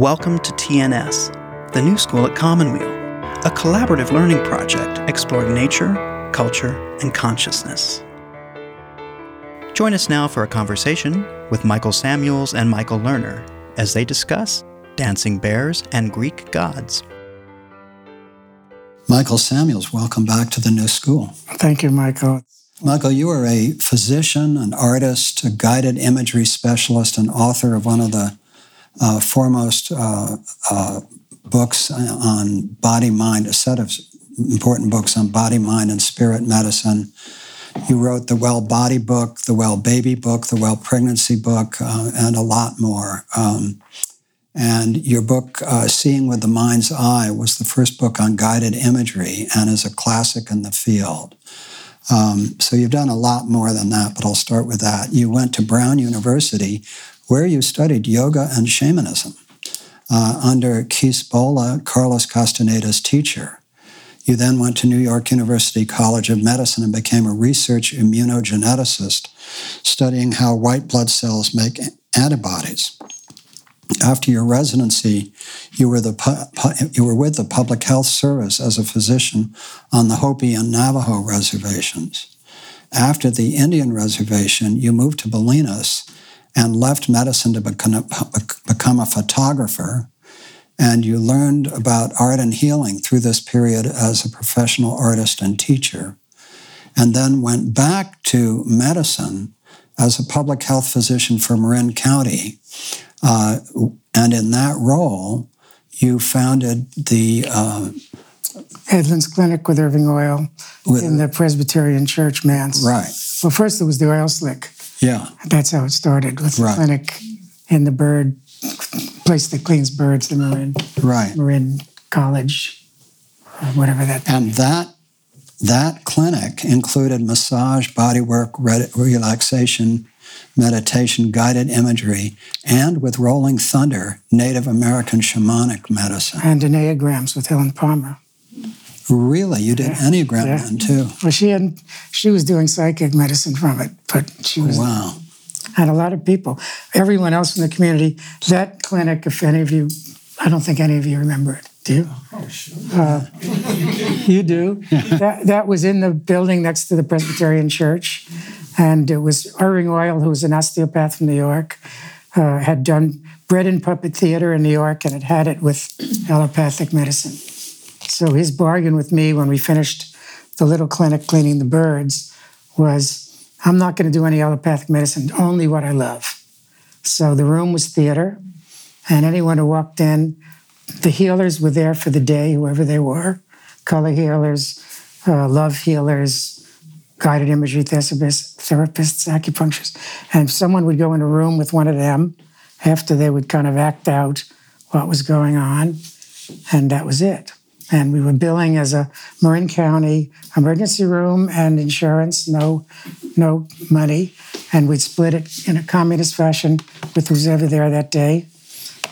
Welcome to TNS, the new school at Commonweal, a collaborative learning project exploring nature, culture, and consciousness. Join us now for a conversation with Michael Samuels and Michael Lerner as they discuss dancing bears and Greek gods. Michael Samuels, welcome back to the new school. Thank you, Michael. Michael, you are a physician, an artist, a guided imagery specialist, and author of one of the uh, foremost uh, uh, books on body mind, a set of important books on body, mind, and spirit medicine. You wrote the Well Body book, the Well Baby book, the Well Pregnancy book, uh, and a lot more. Um, and your book, uh, Seeing with the Mind's Eye, was the first book on guided imagery and is a classic in the field. Um, so you've done a lot more than that, but I'll start with that. You went to Brown University, where you studied yoga and shamanism uh, under Keith Bola, Carlos Castaneda's teacher. You then went to New York University College of Medicine and became a research immunogeneticist, studying how white blood cells make antibodies. After your residency, you were, the, you were with the Public Health Service as a physician on the Hopi and Navajo reservations. After the Indian reservation, you moved to Bolinas and left medicine to become a photographer. And you learned about art and healing through this period as a professional artist and teacher. And then went back to medicine as a public health physician for Marin County. Uh, and in that role, you founded the uh, Headlands Clinic with Irving Oyle with, in the Presbyterian Church, Mance. Right. Well, first it was the oil slick. Yeah. That's how it started with the right. clinic in the bird place that cleans birds, the Marin. Right. Marin College, whatever that. And that that clinic included massage, bodywork, relaxation, meditation, guided imagery, and with Rolling Thunder, Native American shamanic medicine. And enneagrams with Helen Palmer. Really, you did yeah. enneagram yeah. then too. Well, she had she was doing psychic medicine from it, but she was wow. And a lot of people, everyone else in the community, that clinic. If any of you, I don't think any of you remember it. Do you? Oh, sure. Uh, you do. that that was in the building next to the Presbyterian Church, and it was Irving Oyle, who was an osteopath from New York, uh, had done bread and puppet theater in New York, and had had it with allopathic medicine. So his bargain with me when we finished the little clinic cleaning the birds was I'm not going to do any allopathic medicine, only what I love. So the room was theater, and anyone who walked in, the healers were there for the day, whoever they were color healers, uh, love healers, guided imagery therapists, therapists, acupuncturists. And someone would go in a room with one of them after they would kind of act out what was going on, and that was it and we were billing as a Marin County emergency room and insurance, no, no money, and we'd split it in a communist fashion with who's ever there that day,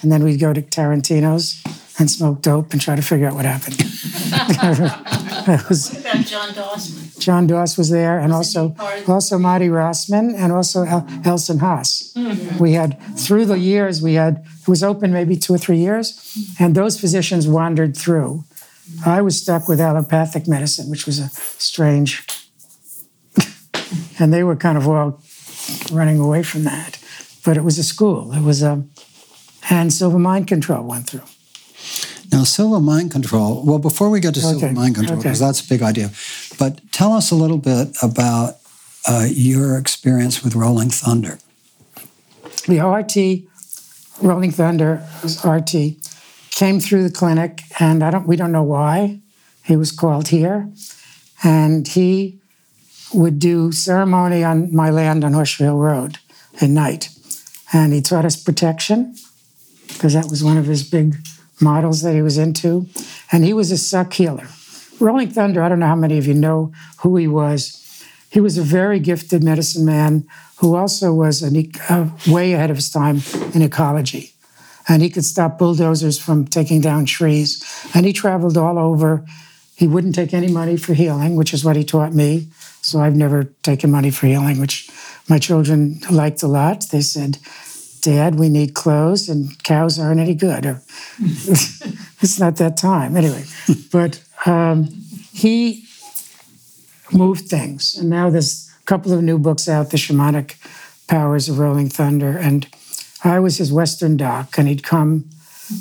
and then we'd go to Tarantino's and smoke dope and try to figure out what happened. was, what about John Dossman? John Doss was there, and also also Marty Rossman, and also El- Elson Haas. Mm-hmm. We had through the years we had it was open maybe two or three years, and those physicians wandered through I was stuck with allopathic medicine, which was a strange, and they were kind of all running away from that. But it was a school. It was a, and Silva mind control went through. Now, Silva mind control. Well, before we get to okay. Silva mind control, because okay. that's a big idea, but tell us a little bit about uh, your experience with Rolling Thunder. The RT, Rolling Thunder, RT came through the clinic, and I don't, we don't know why he was called here. And he would do ceremony on my land on Horseshoe Road at night. And he taught us protection, because that was one of his big models that he was into. And he was a suck healer. Rolling Thunder, I don't know how many of you know who he was. He was a very gifted medicine man who also was an, uh, way ahead of his time in ecology and he could stop bulldozers from taking down trees. And he traveled all over. He wouldn't take any money for healing, which is what he taught me. So I've never taken money for healing, which my children liked a lot. They said, Dad, we need clothes, and cows aren't any good. Or, it's not that time. Anyway, but um, he moved things. And now there's a couple of new books out The Shamanic Powers of Rolling Thunder. And I was his Western doc, and he'd come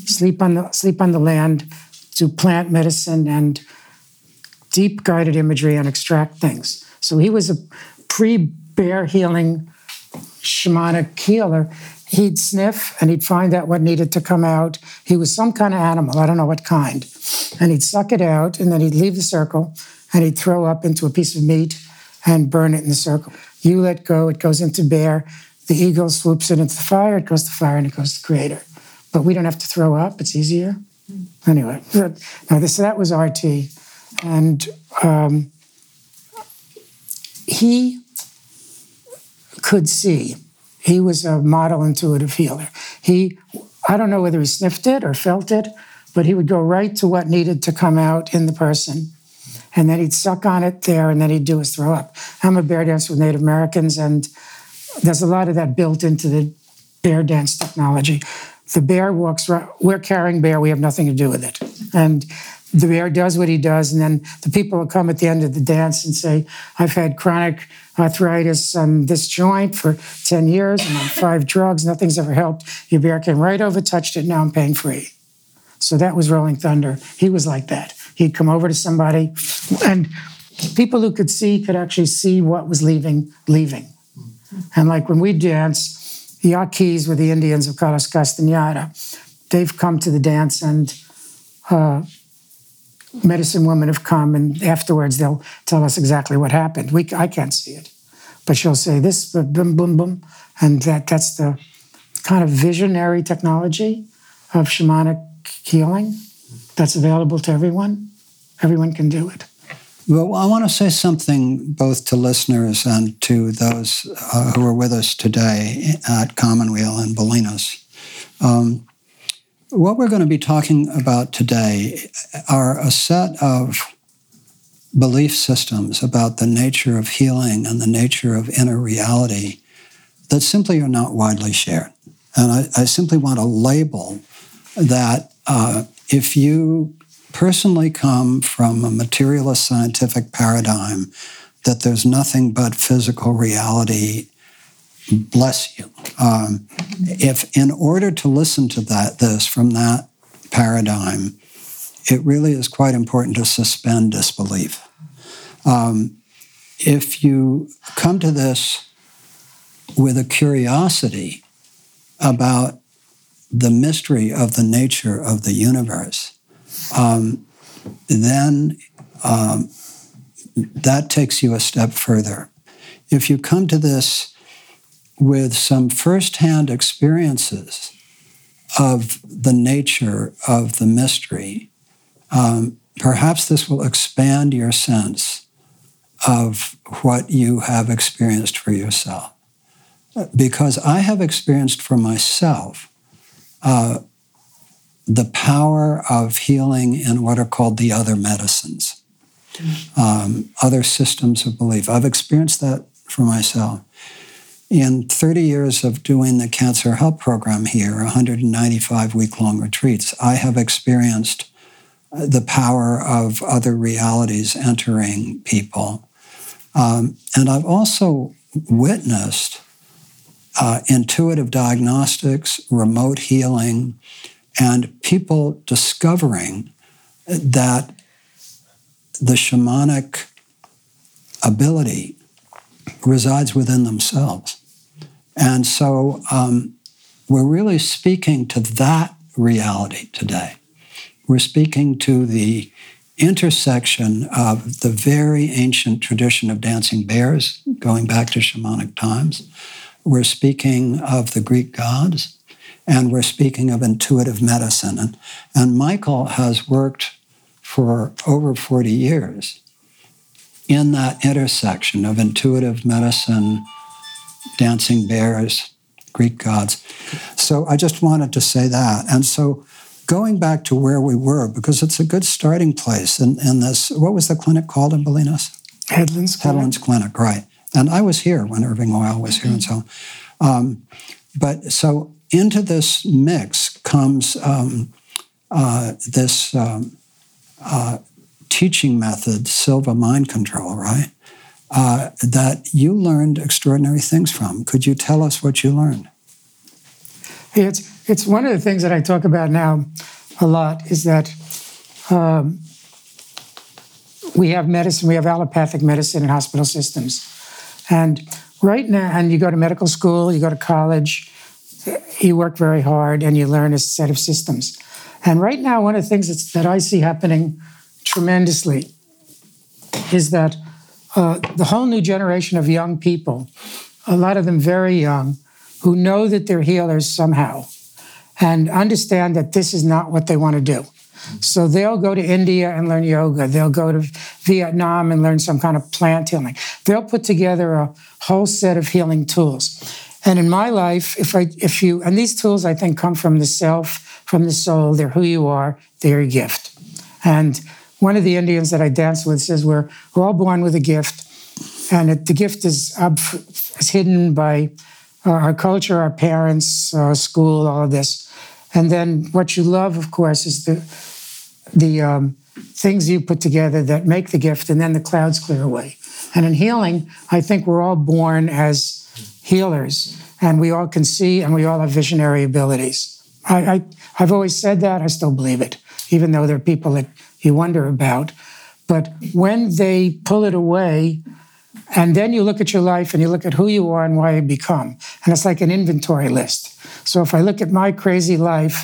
sleep on the, sleep on the land, do plant medicine and deep guided imagery and extract things. So he was a pre bear healing shamanic healer he'd sniff and he'd find out what needed to come out. He was some kind of animal, I don't know what kind. And he'd suck it out and then he'd leave the circle and he'd throw up into a piece of meat and burn it in the circle. You let go, it goes into bear. The eagle swoops it into the fire, it goes to fire, and it goes to creator. But we don't have to throw up, it's easier. Anyway, now that was RT. And um, he could see he was a model intuitive healer. He, I don't know whether he sniffed it or felt it, but he would go right to what needed to come out in the person. And then he'd suck on it there, and then he'd do his throw up. I'm a bear dancer with Native Americans, and there's a lot of that built into the bear dance technology. The bear walks, we're carrying bear, we have nothing to do with it. And the bear does what he does, and then the people will come at the end of the dance and say, I've had chronic arthritis on this joint for 10 years and on five drugs. Nothing's ever helped. Your bear came right over, touched it, now I'm pain free. So that was Rolling Thunder. He was like that. He'd come over to somebody, and people who could see could actually see what was leaving, leaving. And like when we dance, the Yaquis with the Indians of Carlos Castaneda, they've come to the dance and uh, medicine women have come and afterwards they'll tell us exactly what happened. We, I can't see it, but she'll say this, boom, boom, boom, and that that's the kind of visionary technology of shamanic healing that's available to everyone. Everyone can do it. Well, I want to say something both to listeners and to those uh, who are with us today at Commonweal and Bolinas. Um, what we're going to be talking about today are a set of belief systems about the nature of healing and the nature of inner reality that simply are not widely shared. And I, I simply want to label that uh, if you personally come from a materialist scientific paradigm, that there's nothing but physical reality bless you. Um, if in order to listen to that, this from that paradigm, it really is quite important to suspend disbelief. Um, if you come to this with a curiosity about the mystery of the nature of the universe, um, then um, that takes you a step further. If you come to this with some firsthand experiences of the nature of the mystery, um, perhaps this will expand your sense of what you have experienced for yourself. Because I have experienced for myself uh, the power of healing in what are called the other medicines, um, other systems of belief. I've experienced that for myself in 30 years of doing the cancer help program here, 195 week long retreats, I have experienced uh, the power of other realities entering people. Um, and I've also witnessed uh, intuitive diagnostics, remote healing, and people discovering that the shamanic ability resides within themselves. And so um, we're really speaking to that reality today. We're speaking to the intersection of the very ancient tradition of dancing bears, going back to shamanic times. We're speaking of the Greek gods, and we're speaking of intuitive medicine. And, and Michael has worked for over 40 years in that intersection of intuitive medicine, dancing bears, Greek gods. So I just wanted to say that. And so going back to where we were, because it's a good starting place in, in this, what was the clinic called in Bolinas? Headlands Clinic. Headlands Clinic, right. And I was here when Irving Oyle was here and so on. Um, but so into this mix comes um, uh, this um, uh, teaching method, Silva mind control, right? Uh, that you learned extraordinary things from. Could you tell us what you learned? It's it's one of the things that I talk about now a lot is that um, we have medicine, we have allopathic medicine in hospital systems, and right now, and you go to medical school, you go to college, you work very hard, and you learn a set of systems. And right now, one of the things that I see happening tremendously is that uh, the whole new generation of young people, a lot of them very young, who know that they're healers somehow and understand that this is not what they want to do. So they'll go to India and learn yoga. They'll go to Vietnam and learn some kind of plant healing. They'll put together a whole set of healing tools. And in my life, if I if you and these tools I think come from the self, from the soul, they're who you are, they're a gift. And one of the Indians that I dance with says we're, we're all born with a gift, and it, the gift is, is hidden by our culture, our parents, our school, all of this. And then what you love, of course, is the the um, things you put together that make the gift, and then the clouds clear away. And in healing, I think we're all born as healers, and we all can see, and we all have visionary abilities. I, I I've always said that. I still believe it, even though there are people that you wonder about. But when they pull it away, and then you look at your life and you look at who you are and why you become. And it's like an inventory list. So if I look at my crazy life,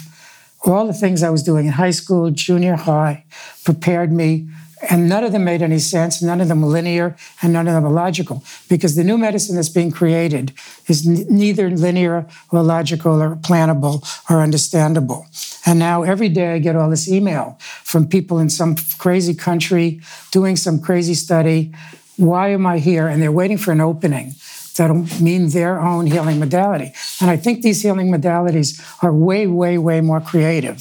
all the things I was doing in high school, junior high, prepared me and none of them made any sense. None of them were linear, and none of them were logical. Because the new medicine that's being created is n- neither linear or logical or plannable or understandable. And now every day I get all this email from people in some crazy country doing some crazy study. Why am I here? And they're waiting for an opening that'll mean their own healing modality. And I think these healing modalities are way, way, way more creative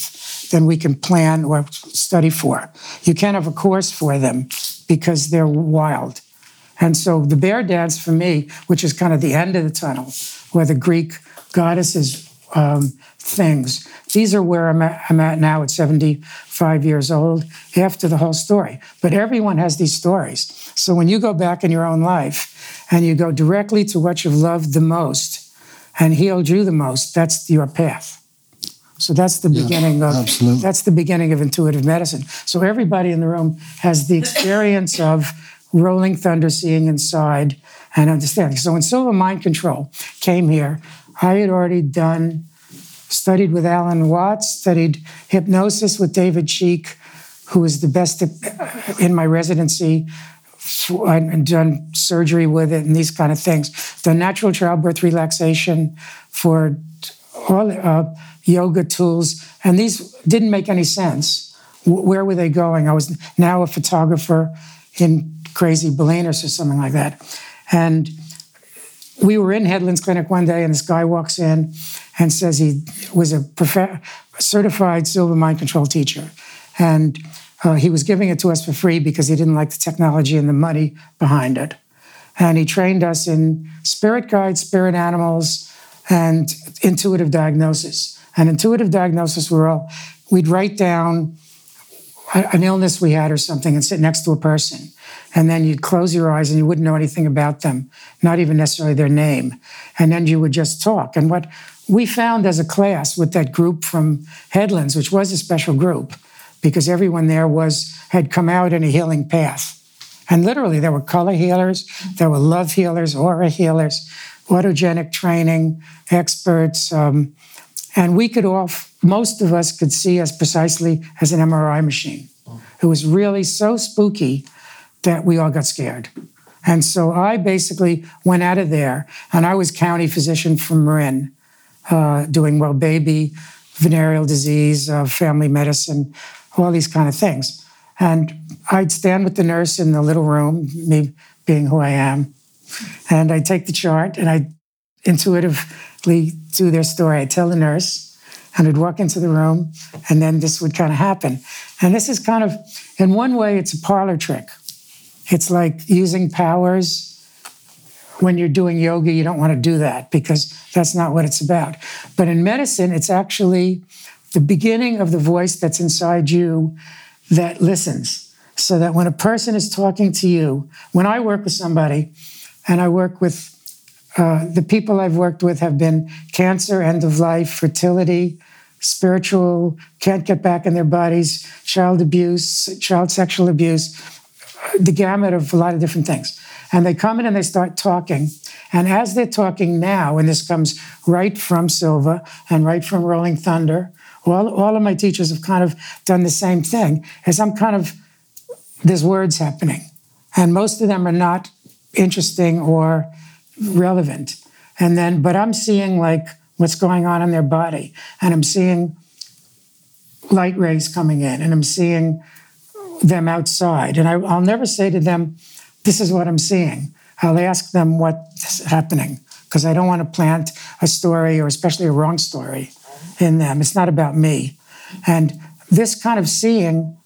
than we can plan or study for. You can't have a course for them because they're wild. And so the bear dance for me, which is kind of the end of the tunnel, where the Greek goddesses um, things, these are where I'm at, I'm at now at 75 years old after the whole story. But everyone has these stories. So when you go back in your own life and you go directly to what you've loved the most and healed you the most, that's your path. So that's the yeah, beginning of absolutely. that's the beginning of intuitive medicine. So everybody in the room has the experience of rolling thunder, seeing inside, and understanding. So when Silva Mind Control came here, I had already done studied with Alan Watts, studied hypnosis with David Cheek, who was the best in my residency. I'd done surgery with it and these kind of things. The natural childbirth relaxation for all. Uh, yoga tools, and these didn't make any sense. Where were they going? I was now a photographer in Crazy Bolinas or something like that. And we were in Headlands Clinic one day, and this guy walks in and says he was a prof- certified Silva mind control teacher. And uh, he was giving it to us for free because he didn't like the technology and the money behind it. And he trained us in spirit guides, spirit animals, and intuitive diagnosis. And intuitive diagnosis, we're all, we'd write down an illness we had or something and sit next to a person. And then you'd close your eyes and you wouldn't know anything about them, not even necessarily their name. And then you would just talk. And what we found as a class with that group from Headlands, which was a special group, because everyone there was had come out in a healing path. And literally, there were color healers, there were love healers, aura healers, autogenic training experts, um, and we could all, most of us could see as precisely as an MRI machine. It was really so spooky that we all got scared. And so I basically went out of there, and I was county physician from Marin, uh, doing well baby, venereal disease, uh, family medicine, all these kind of things. And I'd stand with the nurse in the little room, me being who I am, and I'd take the chart and I'd intuitively do their story. I'd tell the nurse, and I'd walk into the room, and then this would kind of happen. And this is kind of, in one way, it's a parlor trick. It's like using powers when you're doing yoga, you don't want to do that because that's not what it's about. But in medicine, it's actually the beginning of the voice that's inside you that listens. So that when a person is talking to you, when I work with somebody, and I work with uh, the people I've worked with have been cancer, end of life, fertility, spiritual, can't get back in their bodies, child abuse, child sexual abuse, the gamut of a lot of different things. And they come in and they start talking. And as they're talking now, and this comes right from Silva and right from Rolling Thunder, all, all of my teachers have kind of done the same thing, as I'm kind of, there's words happening. And most of them are not interesting or relevant. And then, but I'm seeing like what's going on in their body, and I'm seeing light rays coming in, and I'm seeing them outside. And I, will never say to them, This is what I'm seeing. I'll ask them what's happening because I don't want to plant a story or especially a wrong story in them. It's not about me. And this kind of seeing,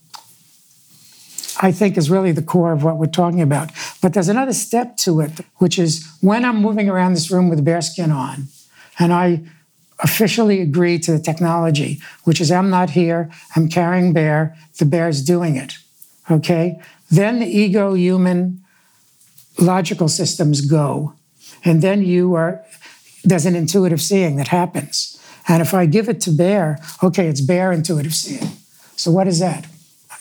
I think, is really the core of what we're talking about. But there's another step to it, which is when I'm moving around this room with bearskin on, and I officially agree to the technology, which is I'm not here, I'm carrying bear, the bear's doing it. Okay? Then the ego human logical systems go. And then you are, there's an intuitive seeing that happens. And if I give it to bear, okay, it's bear intuitive seeing. So what is that?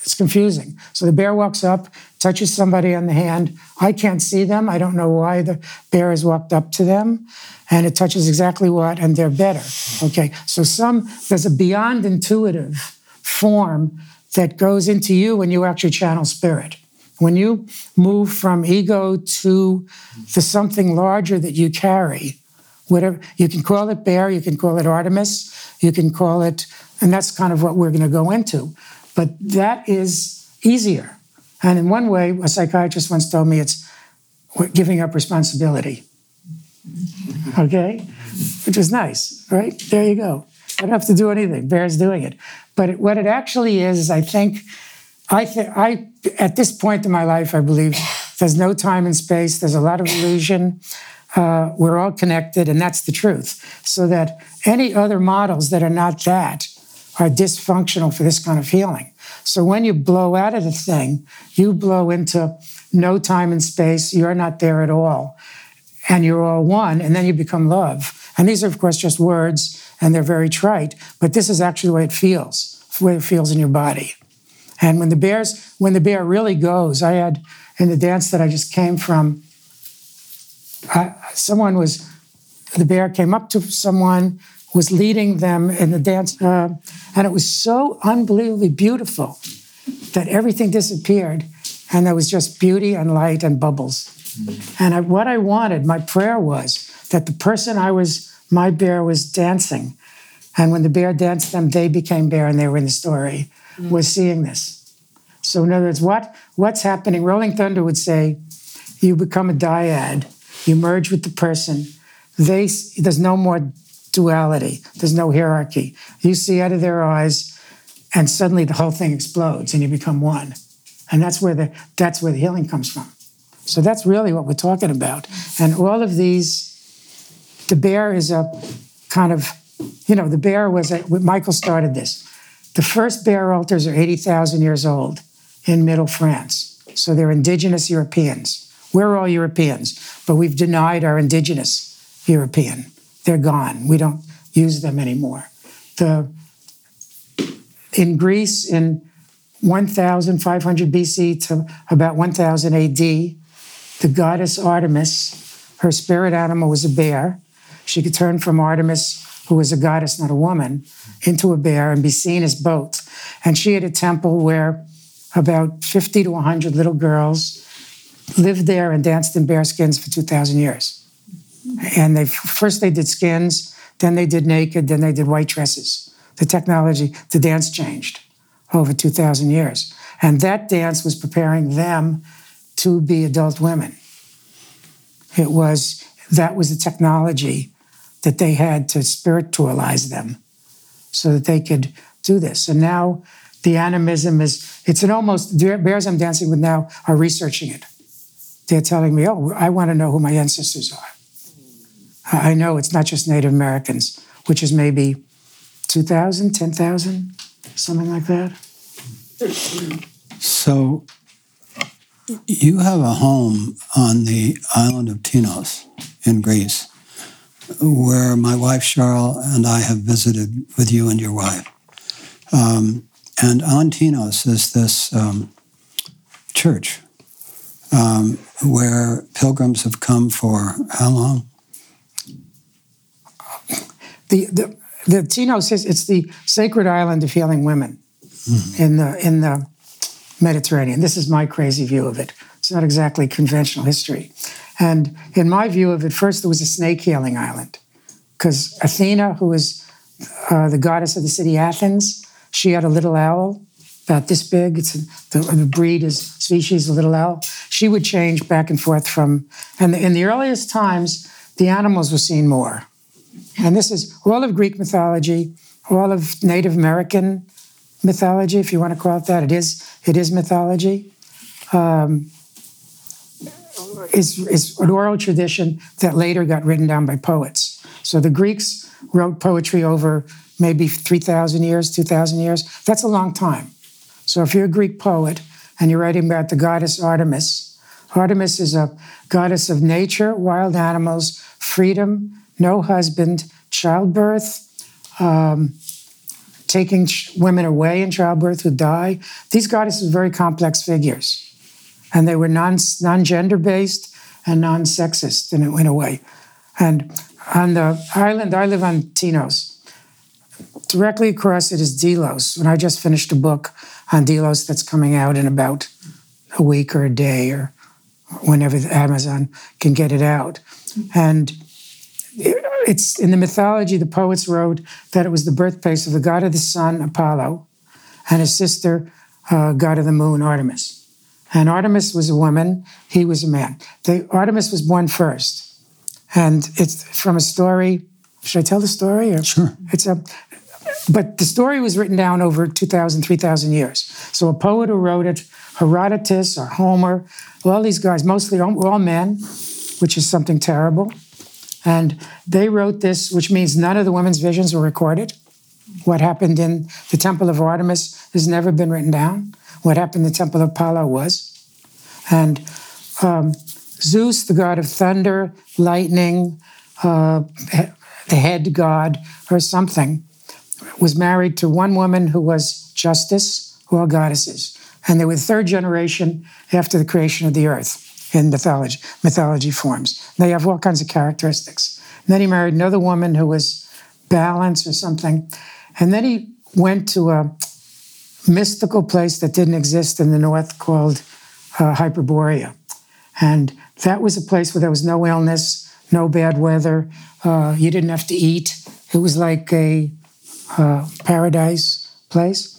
It's confusing. So the bear walks up, touches somebody on the hand. I can't see them. I don't know why the bear has walked up to them. And it touches exactly what, and they're better. Okay. So some there's a beyond intuitive form that goes into you when you actually channel spirit. When you move from ego to the something larger that you carry, whatever you can call it bear, you can call it Artemis, you can call it, and that's kind of what we're going to go into. But that is easier. And in one way, a psychiatrist once told me it's giving up responsibility. Okay? Which is nice, right? There you go. I don't have to do anything. Bear's doing it. But it, what it actually is, is I think, I, th- I at this point in my life, I believe there's no time and space. There's a lot of illusion. Uh, we're all connected, and that's the truth. So that any other models that are not that are dysfunctional for this kind of healing. So when you blow out of the thing, you blow into no time and space. You're not there at all. And you're all one, and then you become love. And these are, of course, just words and they're very trite, but this is actually the way it feels, the way it feels in your body. And when the bears, when the bear really goes, I had in the dance that I just came from, I, someone was, the bear came up to someone, was leading them in the dance, uh, and it was so unbelievably beautiful that everything disappeared, and there was just beauty and light and bubbles. And I, what I wanted, my prayer was that the person I was my bear was dancing. And when the bear danced them, they became bear and they were in the story, mm. was seeing this. So, in other words, what, what's happening? Rolling Thunder would say, you become a dyad, you merge with the person. They, there's no more duality, there's no hierarchy. You see out of their eyes, and suddenly the whole thing explodes and you become one. And that's where the, that's where the healing comes from. So, that's really what we're talking about. And all of these the bear is a kind of, you know, the bear was, a, Michael started this. The first bear altars are 80,000 years old in Middle France. So they're indigenous Europeans. We're all Europeans, but we've denied our indigenous European. They're gone. We don't use them anymore. The, in Greece, in 1500 BC to about 1000 AD, the goddess Artemis, her spirit animal was a bear. She could turn from Artemis, who was a goddess, not a woman, into a bear and be seen as both. And she had a temple where about 50 to 100 little girls lived there and danced in bear skins for 2,000 years. And they first they did skins, then they did naked, then they did white dresses. The technology, the dance changed over 2,000 years. And that dance was preparing them to be adult women. It was, that was the technology that they had to spiritualize them so that they could do this. And now the animism is, it's an almost, bears I'm dancing with now are researching it. they're telling me, oh, I want to know who my ancestors are. I know it's not just Native Americans, which is maybe 2,000, 10,000, something like that. So you have a home on the island of Tinos in Greece, where my wife Cheryl and I have visited with you and your wife. Um, and on Tinos is this um, church um, where pilgrims have come for how long? The, the, the Tinos is it's the sacred island of healing women mm-hmm. in the in the Mediterranean. This is my crazy view of it. It's not exactly conventional history. And in my view of it, first there was a snake healing island because Athena, who was uh, the goddess of the city Athens, she had a little owl about this big. It's a, the, the, breed is species, a little owl. She would change back and forth from, and in the earliest times, the animals were seen more. And this is all of Greek mythology, all of Native American mythology, if you want to call it that. It is, it is mythology. Um, is, is an oral tradition that later got written down by poets. So the Greeks wrote poetry over maybe 3,000 years, 2,000 years. That's a long time. So if you're a Greek poet and you're writing about the goddess Artemis, Artemis is a goddess of nature, wild animals, freedom, no husband, childbirth, um, taking women away in childbirth who die. These goddesses were very complex figures. And they were non, non-gender based and non-sexist in a, in a way. And on the island, I live on Tinos. Directly across it is Delos. And I just finished a book on Delos that's coming out in about a week or a day or whenever Amazon can get it out. And it's in the mythology, the poets wrote that it was the birthplace of the god of the sun, Apollo, and his sister, uh, god of the moon, Artemis. And Artemis was a woman, he was a man. The, Artemis was born first. And it's from a story. Should I tell the story? Or? Sure. It's a, but the story was written down over 2,000, 3,000 years. So a poet who wrote it, Herodotus or Homer, all these guys, mostly all men, which is something terrible. And they wrote this, which means none of the women's visions were recorded. What happened in the Temple of Artemis has never been written down. What happened in the Temple of Apollo was. And um, Zeus, the god of thunder, lightning, uh, the head god, or something, was married to one woman who was justice, who are goddesses. And they were the third generation after the creation of the earth in mythology, mythology forms. They have all kinds of characteristics. And then he married another woman who was balance or something. And then he went to a mystical place that didn't exist in the north called uh, Hyperborea. And that was a place where there was no illness, no bad weather. Uh, you didn't have to eat. It was like a uh, paradise place.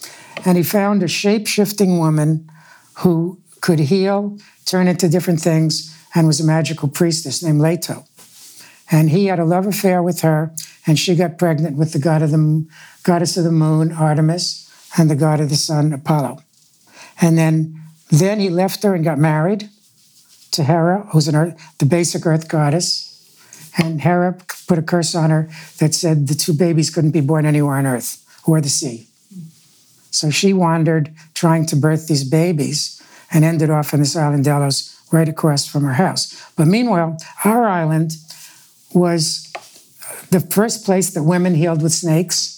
And he found a shape shifting woman who could heal turn into different things, and was a magical priestess named Leto. And he had a love affair with her, and she got pregnant with the god of the goddess of the moon, Artemis, and the god of the sun, Apollo. And then, then he left her and got married to Hera, who's an earth, the basic earth goddess. And Hera put a curse on her that said the two babies couldn't be born anywhere on earth or the sea. So she wandered trying to birth these babies and ended off on this island Delos right across from her house. But meanwhile, our island was the first place that women healed with snakes,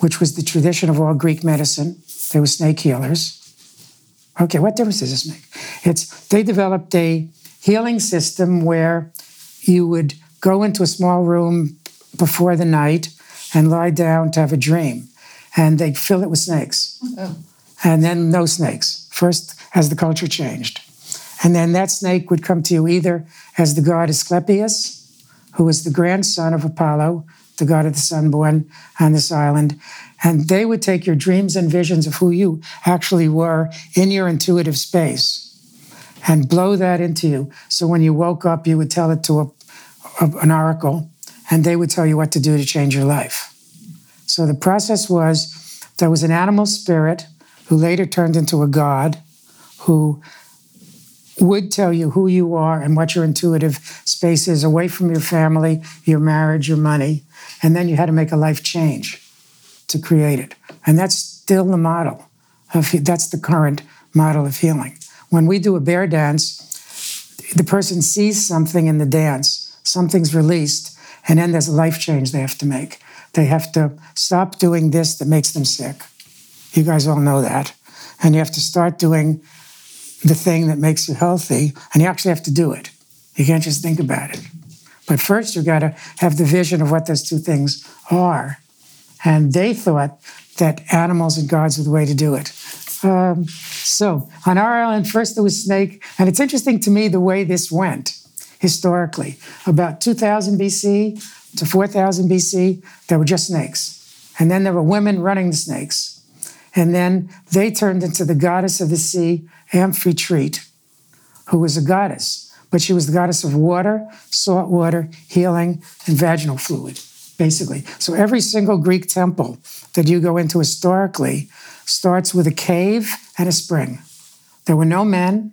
which was the tradition of all Greek medicine. They were snake healers. Okay, what difference does this make? It's they developed a healing system where you would go into a small room before the night and lie down to have a dream, and they'd fill it with snakes, oh. And then no snakes. First, as the culture changed. And then that snake would come to you either as the god Asclepius, who was the grandson of Apollo, the god of the sun born on this island. And they would take your dreams and visions of who you actually were in your intuitive space and blow that into you. So when you woke up, you would tell it to a, a, an oracle, and they would tell you what to do to change your life. So the process was there was an animal spirit who later turned into a god who would tell you who you are and what your intuitive space is away from your family, your marriage, your money. And then you had to make a life change to create it. And that's still the model of that's the current model of healing. When we do a bear dance, the person sees something in the dance, something's released, and then there's a life change they have to make. They have to stop doing this that makes them sick. You guys all know that. And you have to start doing the thing that makes you healthy, and you actually have to do it. You can't just think about it. But first, you've got to have the vision of what those two things are. And they thought that animals and gods were the way to do it. Um, so on our island, first there was snake, and it's interesting to me the way this went historically. About 2000 BC to 4000 BC, there were just snakes. And then there were women running the snakes. And then they turned into the goddess of the sea, Amphitrite, who was a goddess, but she was the goddess of water, salt water, healing, and vaginal fluid, basically. So every single Greek temple that you go into historically starts with a cave and a spring. There were no men.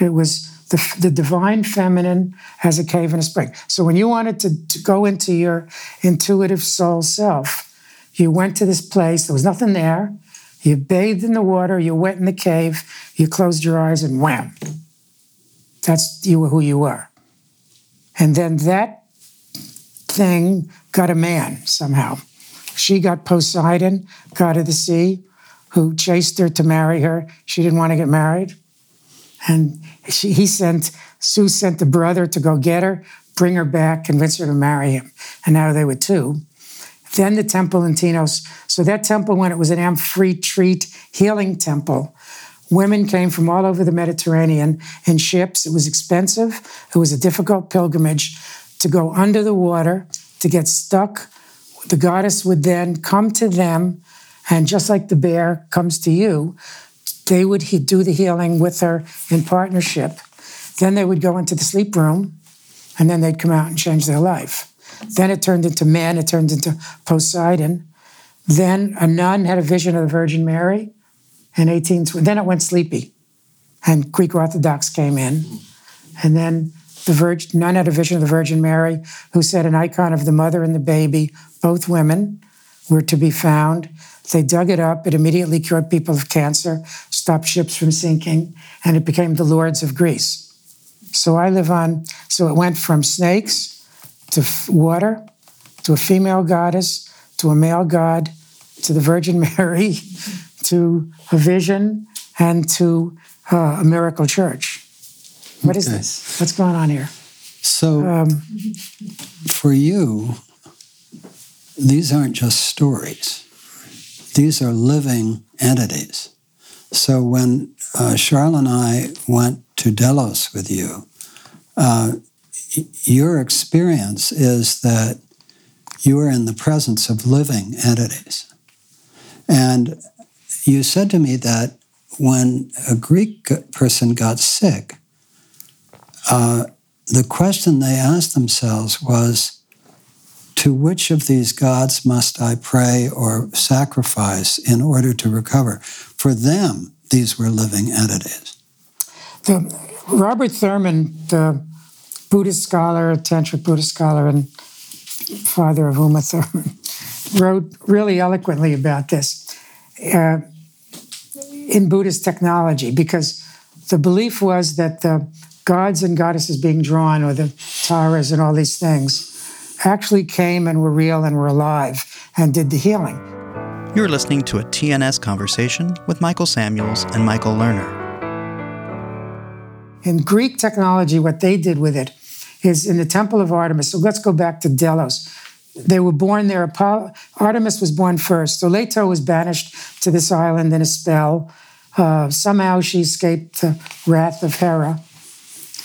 It was the, the divine feminine has a cave and a spring. So when you wanted to, to go into your intuitive soul self, you went to this place, there was nothing there. You bathed in the water, you went in the cave, you closed your eyes, and wham. That's you who you were. And then that thing got a man somehow. She got Poseidon, god of the sea, who chased her to marry her. She didn't want to get married. And she, he sent, Sue sent a brother to go get her, bring her back, convince her to marry him. And now they were two. Then the temple in Tinos. So that temple, when it was an Amphitrite healing temple, women came from all over the Mediterranean in ships. It was expensive. It was a difficult pilgrimage to go under the water, to get stuck. The goddess would then come to them, and just like the bear comes to you, they would do the healing with her in partnership. Then they would go into the sleep room, and then they'd come out and change their life. Then it turned into man, it turned into Poseidon. Then a nun had a vision of the Virgin Mary in 1820. Then it went sleepy, and Greek Orthodox came in. And then the Virgin, nun had a vision of the Virgin Mary, who said an icon of the mother and the baby, both women, were to be found. They dug it up. It immediately cured people of cancer, stopped ships from sinking, and it became the Lourdes of Greece. So I live on, so it went from snakes to water, to a female goddess, to a male god, to the Virgin Mary, to a vision, and to uh, a miracle church. What is okay. this? What's going on here? So, um, for you, these aren't just stories, these are living entities. So, when uh, Charles and I went to Delos with you, uh, your experience is that you are in the presence of living entities. And you said to me that when a Greek person got sick, uh, the question they asked themselves was, to which of these gods must I pray or sacrifice in order to recover? For them, these were living entities. The, Robert Thurman, the Buddhist scholar, Tantric Buddhist scholar, and father of Uma Thurman, wrote really eloquently about this uh, in Buddhist technology because the belief was that the gods and goddesses being drawn, or the taras and all these things, actually came and were real and were alive and did the healing. You're listening to a TNS conversation with Michael Samuels and Michael Lerner. In Greek technology, what they did with it is in the Temple of Artemis. So let's go back to Delos. They were born there. Apollo, Artemis was born first. So Leto was banished to this island in a spell. Uh, somehow she escaped the wrath of Hera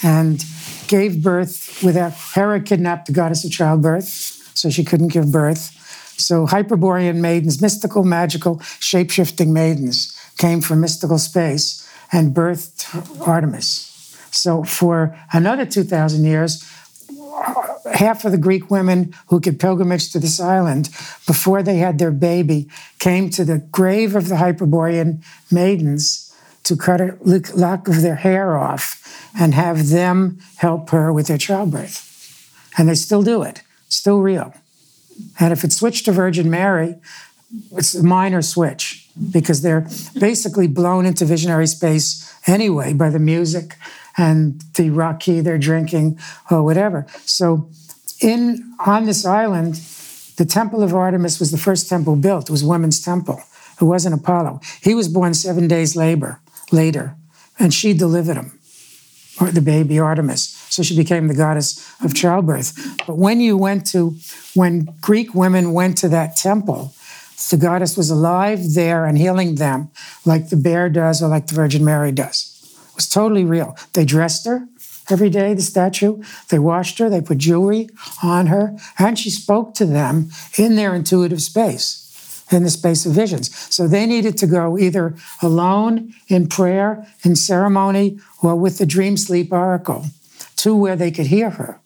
and gave birth without. Hera kidnapped the goddess of childbirth, so she couldn't give birth. So Hyperborean maidens, mystical, magical, shape shifting maidens, came from mystical space and birthed Artemis. So for another 2,000 years, half of the Greek women who could pilgrimage to this island before they had their baby came to the grave of the Hyperborean maidens to cut a lock of their hair off and have them help her with their childbirth. And they still do it, still real. And if it's switched to Virgin Mary, it's a minor switch because they're basically blown into visionary space anyway by the music and the raki they're drinking or whatever. So in on this island, the temple of Artemis was the first temple built. It was a women's temple. It wasn't Apollo. He was born seven days labor, later, and she delivered him, or the baby Artemis. So she became the goddess of childbirth. But when you went to, when Greek women went to that temple, the goddess was alive there and healing them like the bear does or like the Virgin Mary does. It was totally real. They dressed her every day, the statue. They washed her, they put jewelry on her, and she spoke to them in their intuitive space, in the space of visions. So they needed to go either alone in prayer, in ceremony, or with the dream sleep oracle to where they could hear her.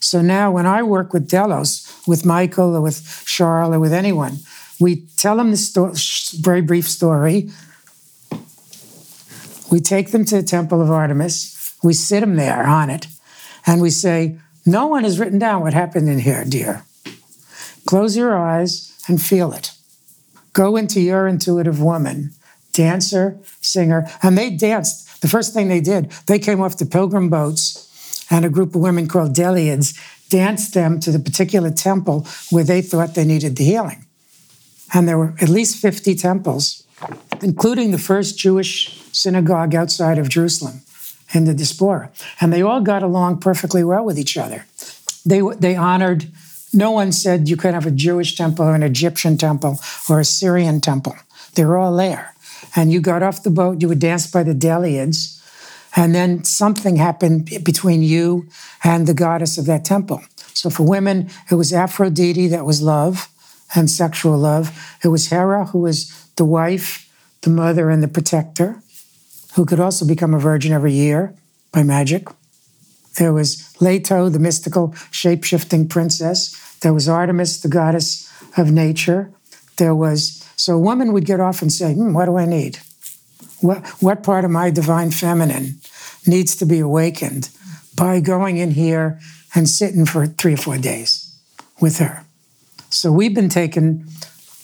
So now when I work with Delos, with Michael or with Charles or with anyone, we tell them the sto- very brief story. We take them to the Temple of Artemis. We sit them there on it, and we say, No one has written down what happened in here, dear. Close your eyes and feel it. Go into your intuitive woman, dancer, singer. And they danced. The first thing they did, they came off the pilgrim boats and a group of women called Deliads danced them to the particular temple where they thought they needed the healing. And there were at least 50 temples, including the first Jewish synagogue outside of Jerusalem in the diaspora. And they all got along perfectly well with each other. They, they honored, no one said you could have a Jewish temple or an Egyptian temple or a Syrian temple. They were all there. And you got off the boat, you would dance by the Deliads, and then something happened between you and the goddess of that temple. So for women, it was Aphrodite that was love and sexual love. It was Hera, who was the wife, the mother, and the protector, who could also become a virgin every year by magic. There was Leto, the mystical shape shifting princess. There was Artemis, the goddess of nature. There was, so a woman would get off and say, hmm, What do I need? What, what part of my divine feminine needs to be awakened by going in here and sitting for three or four days with her? So we've been taking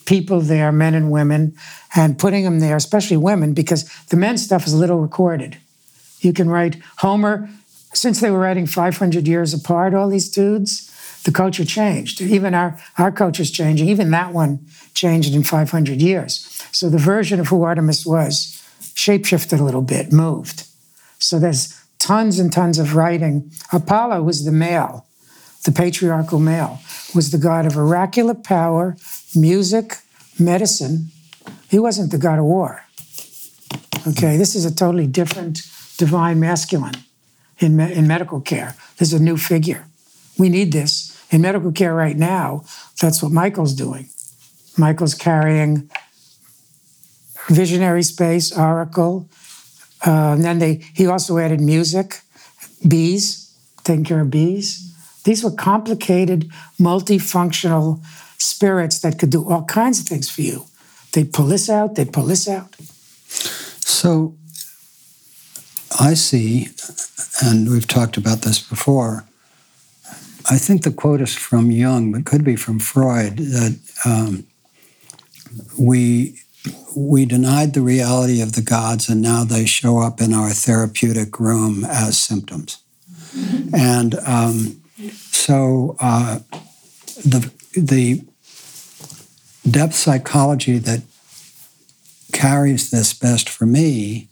people there, men and women, and putting them there, especially women, because the men's stuff is a little recorded. You can write Homer, since they were writing 500 years apart, all these dudes, the culture changed. Even our, our culture's changing. Even that one changed in 500 years. So the version of who Artemis was shapeshifted a little bit, moved. So there's tons and tons of writing. Apollo was the male, the patriarchal male, was the god of oracular power, music, medicine. He wasn't the god of war. Okay, this is a totally different divine masculine in, me- in medical care. There's a new figure. We need this. In medical care right now, that's what Michael's doing. Michael's carrying visionary space, oracle. Uh, and then they he also added music, bees, taking care of bees. These were complicated, multifunctional spirits that could do all kinds of things for you. They'd pull this out, they'd pull this out. So I see, and we've talked about this before. I think the quote is from Jung, but could be from Freud that um, we we denied the reality of the gods, and now they show up in our therapeutic room as symptoms. And um, so uh, the the depth psychology that carries this best for me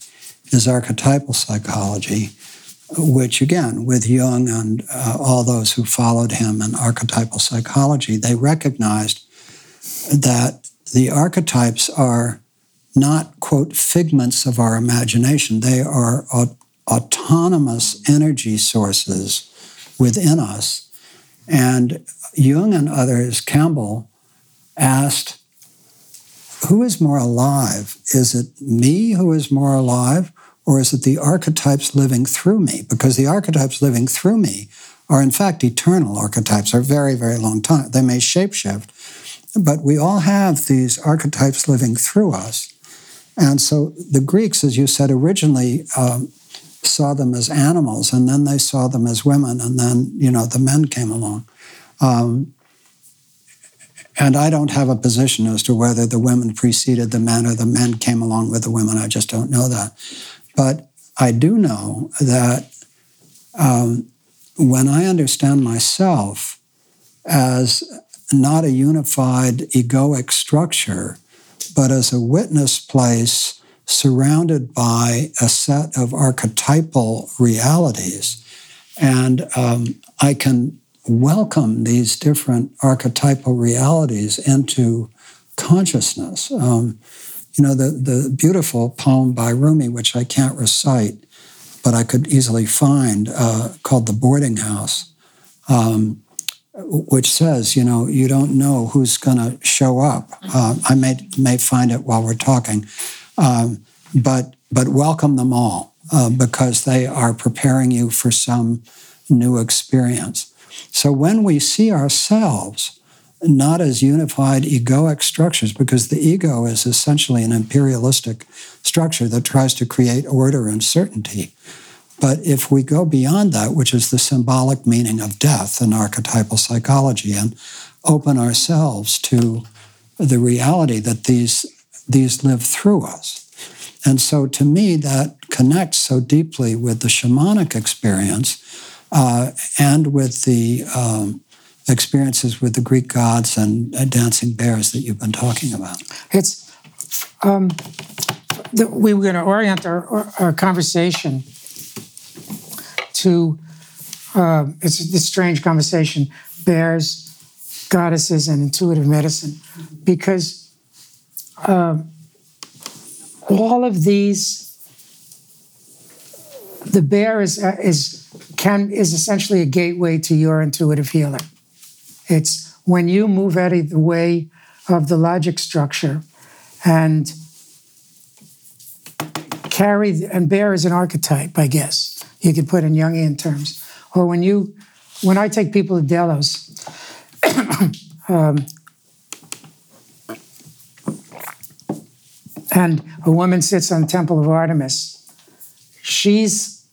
is archetypal psychology, which again, with Jung and uh, all those who followed him in archetypal psychology, they recognized that the archetypes are not, quote, figments of our imagination. They are aut- autonomous energy sources within us. And Jung and others, Campbell, asked, who is more alive? Is it me who is more alive, or is it the archetypes living through me? Because the archetypes living through me are, in fact, eternal archetypes, are very, very long time. They may shapeshift, but we all have these archetypes living through us. And so the Greeks, as you said, originally um, saw them as animals, and then they saw them as women, and then you know the men came along. Um, and I don't have a position as to whether the women preceded the men or the men came along with the women. I just don't know that. But I do know that um, when I understand myself as not a unified egoic structure, but as a witness place surrounded by a set of archetypal realities. And um, I can welcome these different archetypal realities into consciousness. Um, you know, the, the beautiful poem by Rumi, which I can't recite, but I could easily find, uh, called The Boarding House, um, which says, you know, you don't know who's going to show up. Uh, I may, may find it while we're talking. Um, but, but welcome them all uh, because they are preparing you for some new experience. So when we see ourselves not as unified egoic structures, because the ego is essentially an imperialistic structure that tries to create order and certainty. But if we go beyond that, which is the symbolic meaning of death in archetypal psychology, and open ourselves to the reality that these, these live through us. And so to me, that connects so deeply with the shamanic experience uh, and with the um, experiences with the Greek gods and uh, dancing bears that you've been talking about. It's um, we were going to orient our, our conversation to uh, it's this strange conversation bears, goddesses, and intuitive medicine because uh, all of these the bear is uh, is can is essentially a gateway to your intuitive healing. It's when you move out of the way of the logic structure and carry and bear is an archetype, I guess you could put in Jungian terms. Or when you when I take people to Delos, um, and a woman sits on the Temple of Artemis, she's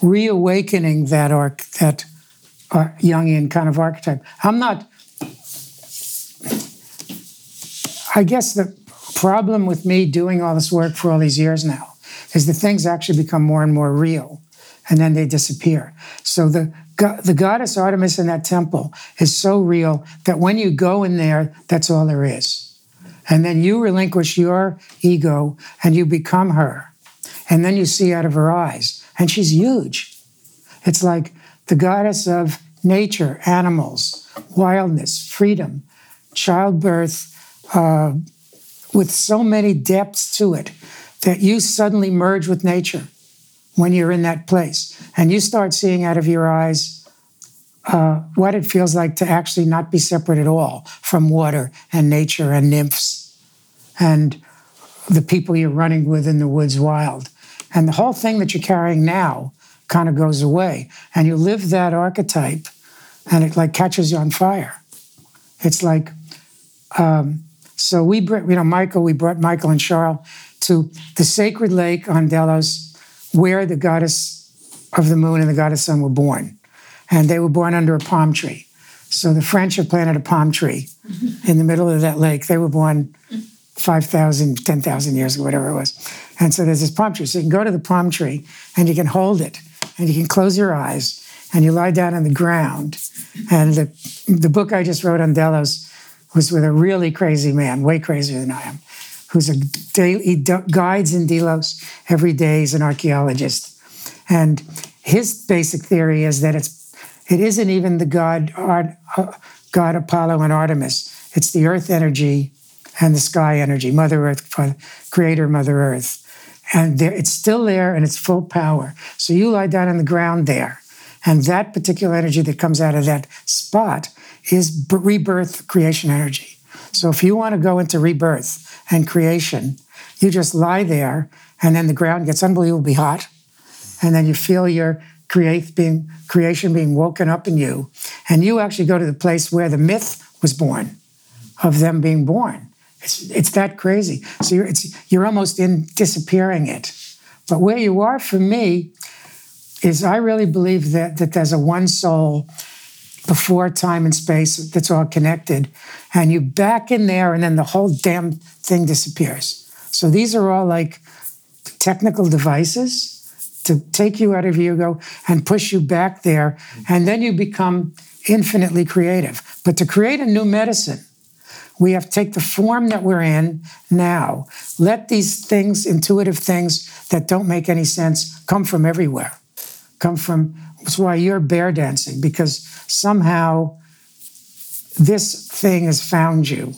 reawakening that arc that uh, Jungian kind of archetype. I'm not. I guess the problem with me doing all this work for all these years now is that things actually become more and more real, and then they disappear. So the the goddess Artemis in that temple is so real that when you go in there, that's all there is. And then you relinquish your ego and you become her. And then you see out of her eyes and she's huge. It's like the goddess of nature, animals, wildness, freedom, childbirth, uh, with so many depths to it that you suddenly merge with nature when you're in that place. And you start seeing out of your eyes uh, what it feels like to actually not be separate at all from water and nature and nymphs and the people you're running with in the woods wild. And the whole thing that you're carrying now kind of goes away. And you live that archetype and it like catches you on fire. It's like, um, so we, you know, Michael, we brought Michael and Charles to the sacred lake on Delos where the goddess of the moon and the goddess sun were born. And they were born under a palm tree. So the French have planted a palm tree in the middle of that lake. They were born 5,000, 10,000 years ago, whatever it was. And so there's this palm tree. So you can go to the palm tree and you can hold it and you can close your eyes and you lie down on the ground. And the, the book I just wrote on Delos was with a really crazy man, way crazier than I am, who's a daily, guides in Delos every day. He's an archaeologist. And his basic theory is that it's it isn't even the god, uh, god Apollo and Artemis. It's the earth energy and the sky energy, Mother Earth, Creator Mother Earth. And there, it's still there and it's full power. So you lie down on the ground there. And that particular energy that comes out of that spot is rebirth creation energy. So if you want to go into rebirth and creation, you just lie there and then the ground gets unbelievably hot. And then you feel your create being creation being woken up in you. And you actually go to the place where the myth was born of them being born It's, it's that crazy. So you're, you're almost in disappearing it. But where you are for me is I really believe that, that there's a one soul before time and space that's all connected. And you back in there, and then the whole damn thing disappears. So these are all like technical devices to take you out of ego and push you back there. And then you become infinitely creative. But to create a new medicine, we have to take the form that we're in now. Let these things, intuitive things that don't make any sense, come from everywhere. Come from, that's why you're bear dancing, because somehow this thing has found you.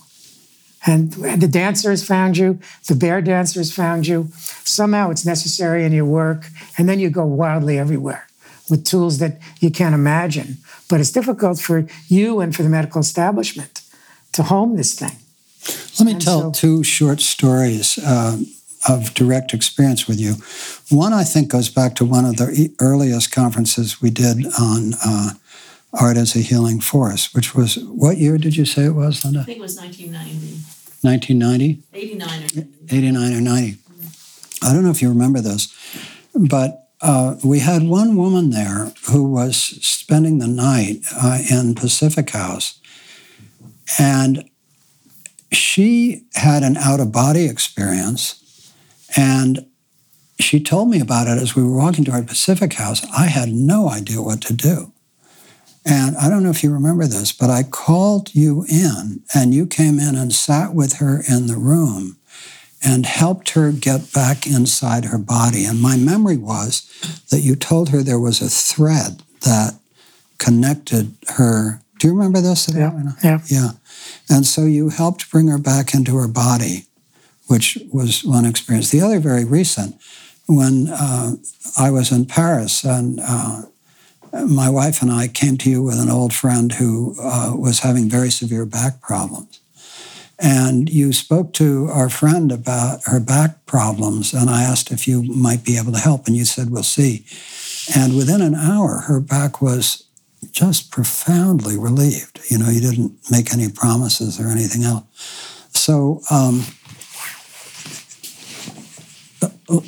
And the dancer has found you, the bear dancer has found you. Somehow it's necessary in your work, and then you go wildly everywhere with tools that you can't imagine. But it's difficult for you and for the medical establishment to home this thing. Let me and tell so, two short stories uh, of direct experience with you. One, I think, goes back to one of the earliest conferences we did on uh, art as a healing force, which was what year did you say it was, Linda? I think it was 1990. 1990? 89 or 89 or 90. Mm-hmm. I don't know if you remember this, but uh, we had one woman there who was spending the night uh, in Pacific House, and she had an out of body experience. And she told me about it as we were walking to our Pacific House. I had no idea what to do. And I don't know if you remember this, but I called you in and you came in and sat with her in the room and helped her get back inside her body. And my memory was that you told her there was a thread that connected her. Do you remember this? Yeah. Yeah. Yeah. And so you helped bring her back into her body, which was one experience. The other very recent, when uh, I was in Paris and uh, my wife and I came to you with an old friend who uh, was having very severe back problems. And you spoke to our friend about her back problems, and I asked if you might be able to help, and you said, We'll see. And within an hour, her back was just profoundly relieved. You know, you didn't make any promises or anything else. So, um,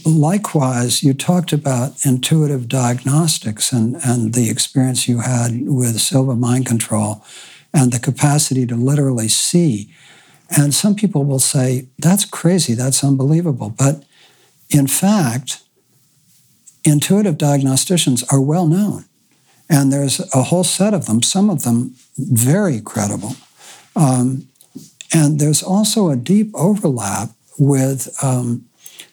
likewise, you talked about intuitive diagnostics and, and the experience you had with Silva mind control and the capacity to literally see and some people will say, that's crazy, that's unbelievable. But in fact, intuitive diagnosticians are well known. And there's a whole set of them, some of them very credible. Um, and there's also a deep overlap with um,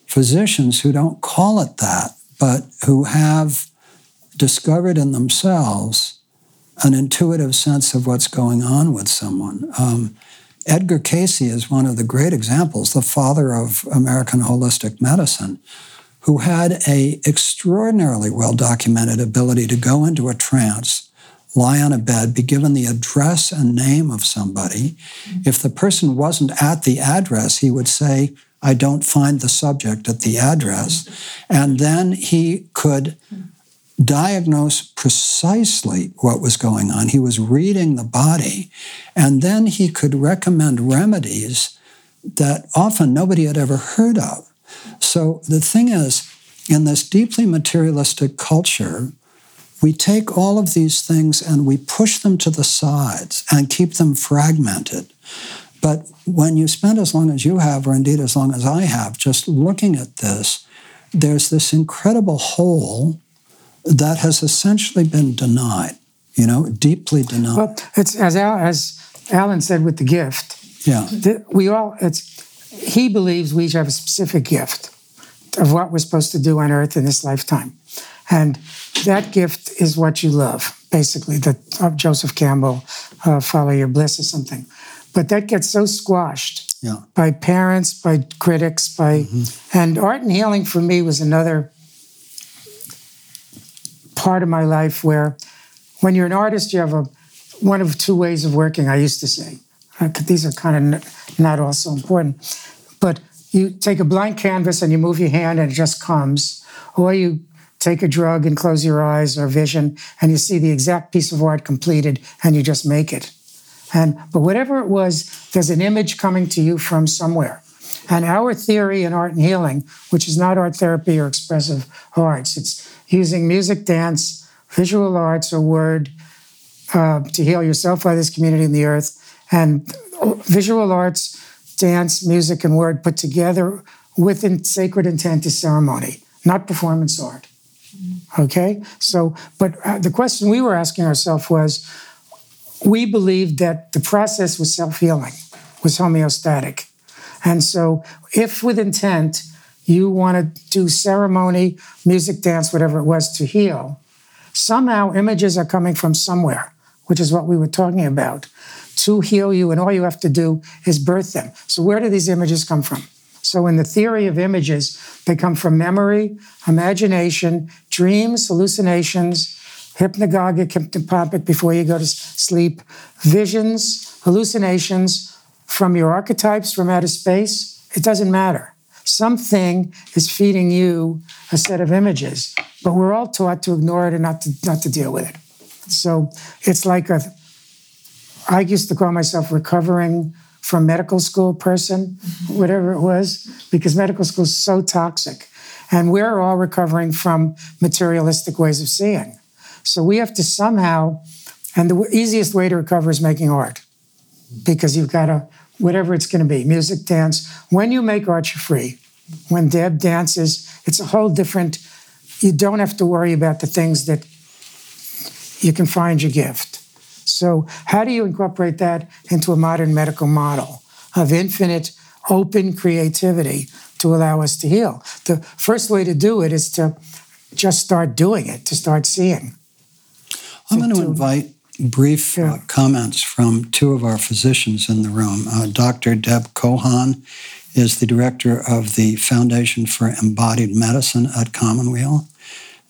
physicians who don't call it that, but who have discovered in themselves an intuitive sense of what's going on with someone. Um, Edgar Cayce is one of the great examples, the father of American holistic medicine, who had a extraordinarily well documented ability to go into a trance, lie on a bed, be given the address and name of somebody. If the person wasn't at the address, he would say, I don't find the subject at the address. And then he could diagnose precisely what was going on. He was reading the body, and then he could recommend remedies that often nobody had ever heard of. So the thing is, in this deeply materialistic culture, we take all of these things and we push them to the sides and keep them fragmented. But when you spend as long as you have, or indeed as long as I have, just looking at this, there's this incredible whole that has essentially been denied, you know, deeply denied. Well, it's as Al, as Alan said with the gift. Yeah, the, we all. It's he believes we each have a specific gift of what we're supposed to do on Earth in this lifetime, and that gift is what you love. Basically, the of Joseph Campbell, uh, "Follow Your Bliss" or something. But that gets so squashed yeah. by parents, by critics, by mm-hmm. and art and healing for me was another part of my life where when you're an artist, you have a one of two ways of working, I used to say. Uh, these are kind of not all so important. But you take a blank canvas and you move your hand and it just comes. Or you take a drug and close your eyes or vision and you see the exact piece of art completed and you just make it. And but whatever it was, there's an image coming to you from somewhere. And our theory in art and healing, which is not art therapy or expressive arts, it's using music, dance, visual arts, or word uh, to heal yourself, others, community, and the earth. And visual arts, dance, music, and word put together with sacred intent is ceremony, not performance art. Okay? So, but uh, the question we were asking ourselves was we believed that the process was self healing, was homeostatic. And so, if with intent you want to do ceremony, music, dance, whatever it was to heal, somehow images are coming from somewhere, which is what we were talking about, to heal you. And all you have to do is birth them. So, where do these images come from? So, in the theory of images, they come from memory, imagination, dreams, hallucinations, hypnagogic, hypnopompic before you go to sleep, visions, hallucinations from your archetypes from outer space. It doesn't matter. Something is feeding you a set of images, but we're all taught to ignore it and not to, not to deal with it. So it's like a, I used to call myself recovering from medical school person, whatever it was, because medical school is so toxic. And we're all recovering from materialistic ways of seeing. So we have to somehow, and the easiest way to recover is making art, because you've got to, whatever it's going to be, music, dance. When you make art, you're free. When Deb dances, it's a whole different, you don't have to worry about the things that you can find your gift. So, how do you incorporate that into a modern medical model of infinite open creativity to allow us to heal? The first way to do it is to just start doing it, to start seeing. I'm going to invite brief uh, yeah. uh, comments from two of our physicians in the room. Uh, Dr. Deb Cohan is the director of the Foundation for Embodied Medicine at Commonweal,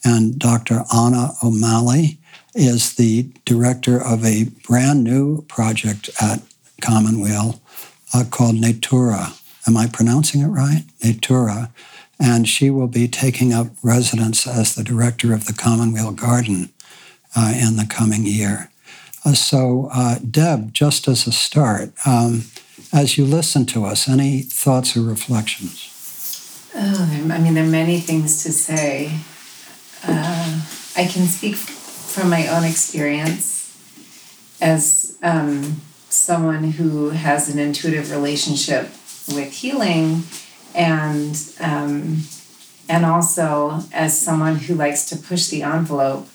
and Dr. Anna O'Malley is the director of a brand new project at Commonweal uh, called Natura. Am I pronouncing it right? Natura. And she will be taking up residence as the director of the Commonweal Garden uh, in the coming year. Uh, so, uh, Deb, just as a start, um, as you listen to us, any thoughts or reflections? Oh, I mean, there are many things to say. Uh, I can speak from my own experience as um, someone who has an intuitive relationship with healing and um, and also as someone who likes to push the envelope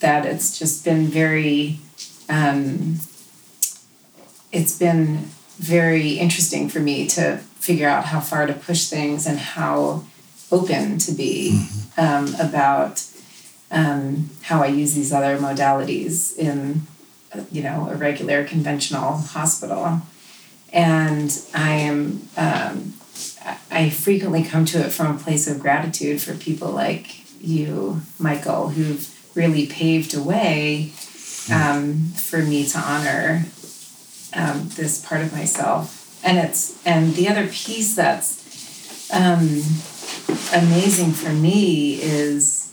that it's just been very um, it's been very interesting for me to figure out how far to push things and how open to be mm-hmm. um, about um, how I use these other modalities in, you know, a regular conventional hospital. And I am, um, I frequently come to it from a place of gratitude for people like you, Michael, who've really paved a way um, for me to honor um, this part of myself. And it's and the other piece that's um, amazing for me is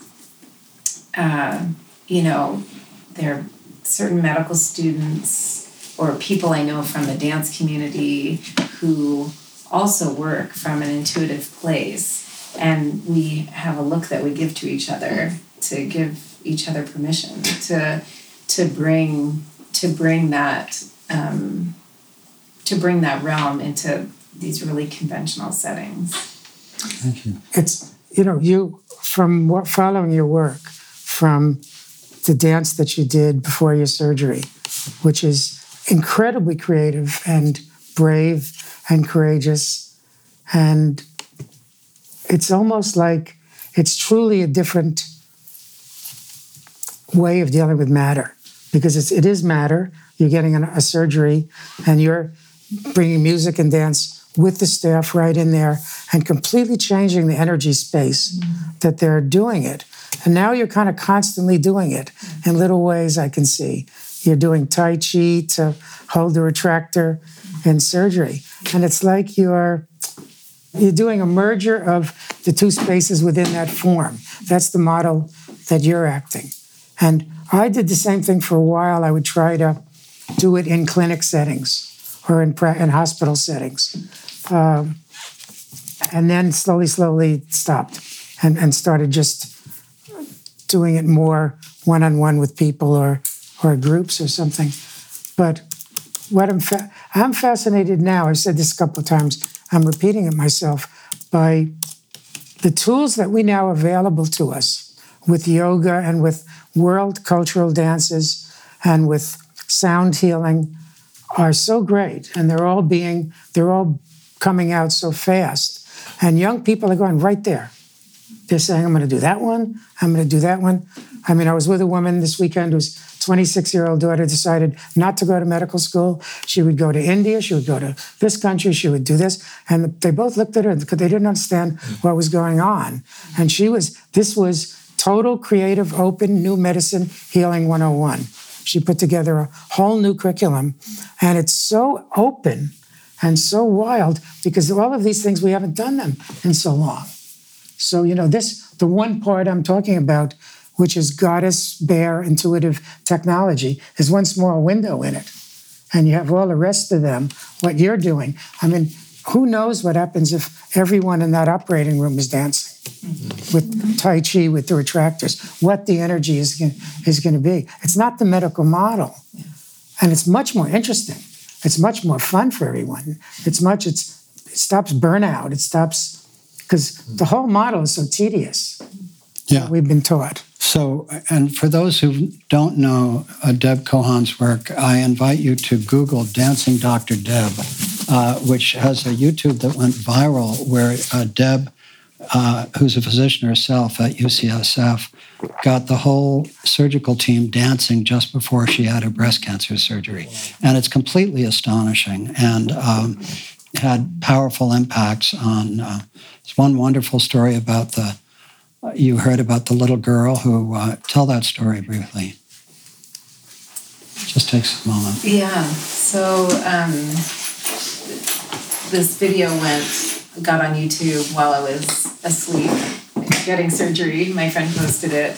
uh, you know, there are certain medical students or people I know from the dance community who also work from an intuitive place. And we have a look that we give to each other to give each other permission to to bring to bring that um, to bring that realm into these really conventional settings. Thank you. It's you know you from what following your work from the dance that you did before your surgery, which is incredibly creative and brave and courageous. And it's almost like it's truly a different way of dealing with matter because it's, it is matter. You're getting a surgery and you're bringing music and dance with the staff right in there and completely changing the energy space that they're doing it. And now you're kind of constantly doing it in little ways I can see. You're doing Tai Chi to hold the retractor in surgery. And it's like you're you're doing a merger of the two spaces within that form. That's the model that you're acting. And I did the same thing for a while. I would try to do it in clinic settings or in, in hospital settings. Um, and then slowly, slowly stopped and, and started just doing it more one on one with people or, or groups or something. But what I'm, fa- I'm fascinated now, I've said this a couple of times, I'm repeating it myself, by the tools that we now available to us with yoga and with world cultural dances and with sound healing are so great. And they're all being they're all coming out so fast. And young people are going right there. They're saying i'm going to do that one. I'm going to do that one. I mean i was with a woman this weekend whose 26 year old daughter decided not to go to medical school. She would go to india she would go to this country she would do this. And they both looked at her because they didn't understand what was going on. And she was this was total creative open new medicine healing 101 she put together a whole new curriculum, and it's so open and so wild because all of these things we haven't done them in so long. So, you know, this, the one part I'm talking about, which is goddess, bear, intuitive technology, is one small window in it. And you have all the rest of them, what you're doing. I mean, who knows what happens if everyone in that operating room is dancing with Tai Chi, with the retractors, what the energy is, is going to be. It's not the medical model. And it's much more interesting. It's much more fun for everyone. It's much, it's, it stops burnout. It stops, because the whole model is so tedious. Yeah. We've been taught. So, and for those who don't know uh, Deb Cohan's work, I invite you to Google Dancing Dr. Deb, uh, which has a YouTube that went viral where uh, Deb, uh, who's a physician herself at UCSF, got the whole surgical team dancing just before she had her breast cancer surgery. And it's completely astonishing and um, had powerful impacts on. Uh, it's one wonderful story about the you heard about the little girl who uh, tell that story briefly just takes a moment yeah so um, this video went got on youtube while i was asleep getting surgery my friend posted it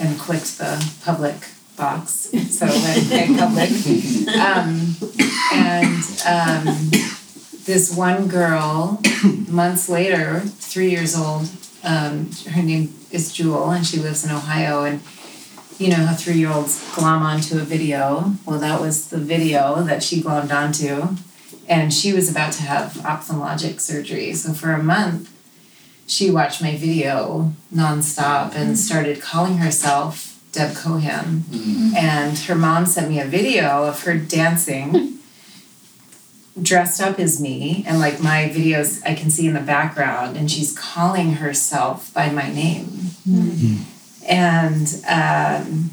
and clicked the public box so it went public um, and um, this one girl months later three years old um, her name is Jewel, and she lives in Ohio. And you know how three year olds glom onto a video. Well, that was the video that she glommed onto. And she was about to have ophthalmologic surgery. So for a month, she watched my video nonstop and started calling herself Deb Cohan. Mm-hmm. And her mom sent me a video of her dancing dressed up as me and like my videos I can see in the background and she's calling herself by my name. Mm-hmm. And um,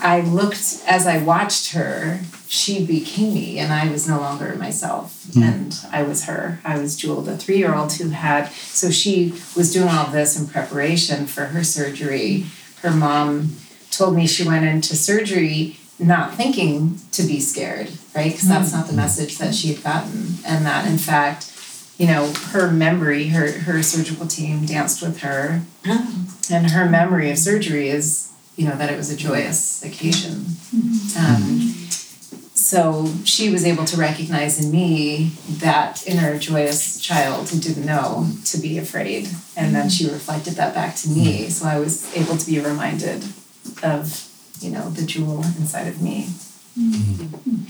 I looked as I watched her, she became me and I was no longer myself. Mm-hmm. And I was her. I was Jewel, the three year old who had, so she was doing all this in preparation for her surgery. Her mom told me she went into surgery not thinking to be scared, right? Because that's not the message that she had gotten. And that, in fact, you know, her memory, her, her surgical team danced with her. And her memory of surgery is, you know, that it was a joyous occasion. Um, so she was able to recognize in me that inner joyous child who didn't know to be afraid. And then she reflected that back to me. So I was able to be reminded of you know, the jewel inside of me. Mm-hmm.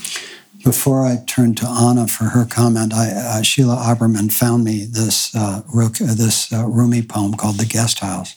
Before I turn to Anna for her comment, I, uh, Sheila Oberman found me this uh, this uh, Rumi poem called "The Guest House."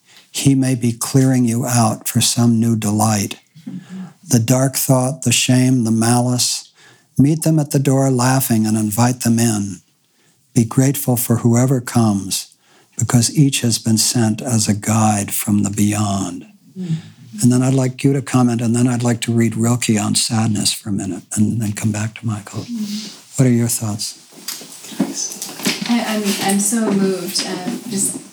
He may be clearing you out for some new delight. The dark thought, the shame, the malice, meet them at the door laughing and invite them in. Be grateful for whoever comes because each has been sent as a guide from the beyond. And then I'd like you to comment, and then I'd like to read Rilke on sadness for a minute, and then come back to Michael. What are your thoughts? I, am I'm, I'm so moved. Uh, just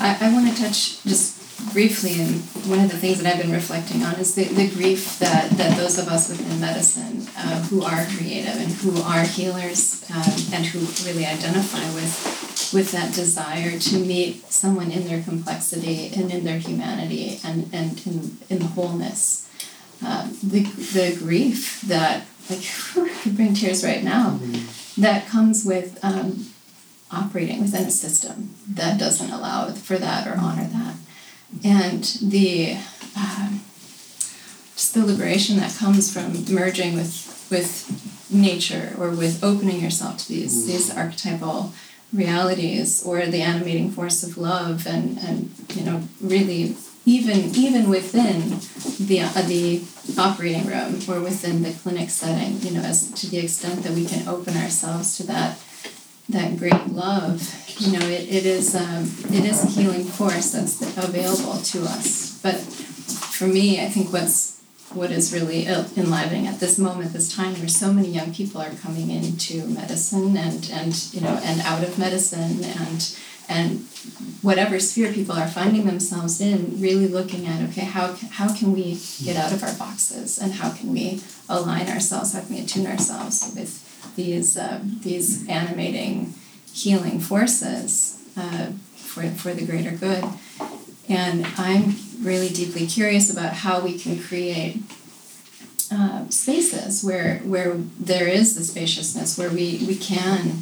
I, I want to touch just briefly, and one of the things that I've been reflecting on is the, the grief that, that those of us within medicine uh, who are creative and who are healers um, and who really identify with with that desire to meet someone in their complexity and in their humanity and, and in, in the wholeness. Uh, the, the grief that, like, could bring tears right now, mm-hmm. that comes with um, operating within a system that doesn't allow for that or honor that and the uh, just the liberation that comes from merging with with nature or with opening yourself to these mm. these archetypal realities or the animating force of love and and you know really even even within the uh, the operating room or within the clinic setting you know as to the extent that we can open ourselves to that that great love, you know, it, it is um, it is a healing force that's available to us. But for me, I think what's what is really enlivening at this moment, this time, where so many young people are coming into medicine and and you know and out of medicine and and whatever sphere people are finding themselves in, really looking at okay, how how can we get out of our boxes and how can we align ourselves, how can we attune ourselves with these uh, these animating healing forces uh, for, for the greater good. And I'm really deeply curious about how we can create uh, spaces where where there is the spaciousness, where we, we can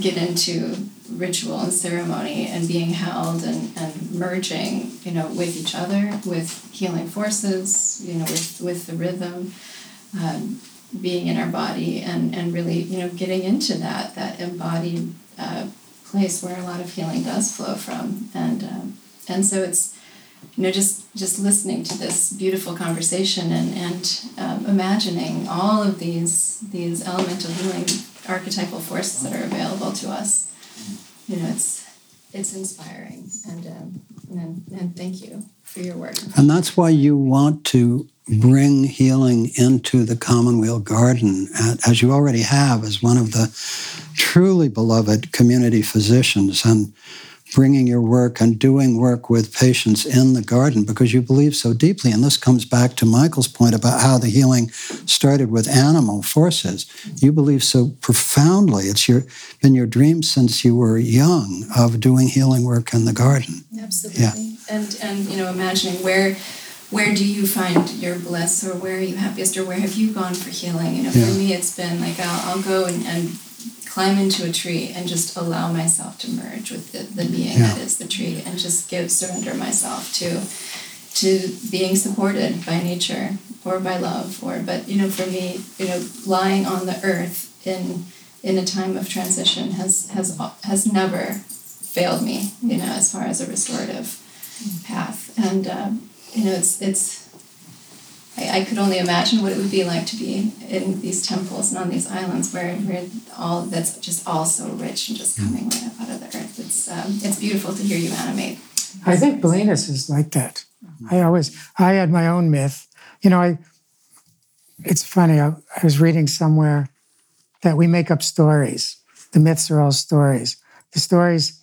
get into ritual and ceremony and being held and, and merging, you know, with each other, with healing forces, you know, with, with the rhythm. Um, being in our body and, and really you know getting into that that embodied uh, place where a lot of healing does flow from. And um, and so it's you know just just listening to this beautiful conversation and and um, imagining all of these these elemental healing archetypal forces that are available to us you know it's it's inspiring. And um, and, and thank you for your work. And that's why you want to bring healing into the Commonweal Garden, as you already have as one of the truly beloved community physicians, and bringing your work and doing work with patients in the garden because you believe so deeply. And this comes back to Michael's point about how the healing started with animal forces. You believe so profoundly. It's your been your dream since you were young of doing healing work in the garden. Absolutely. Yeah. And and you know, imagining where where do you find your bliss or where are you happiest or where have you gone for healing? You know, yeah. for me, it's been like I'll, I'll go and, and climb into a tree and just allow myself to merge with the, the being yeah. that is the tree and just give surrender myself to to being supported by nature or by love or but you know for me you know lying on the earth in in a time of transition has has has never failed me you know as far as a restorative path and um, you know, it's it's. I, I could only imagine what it would be like to be in these temples and on these islands where, where all that's just all so rich and just coming right up out of the earth. It's um, it's beautiful to hear you animate. I think Bolinas is like that. I always I had my own myth. You know, I. It's funny. I, I was reading somewhere that we make up stories. The myths are all stories. The stories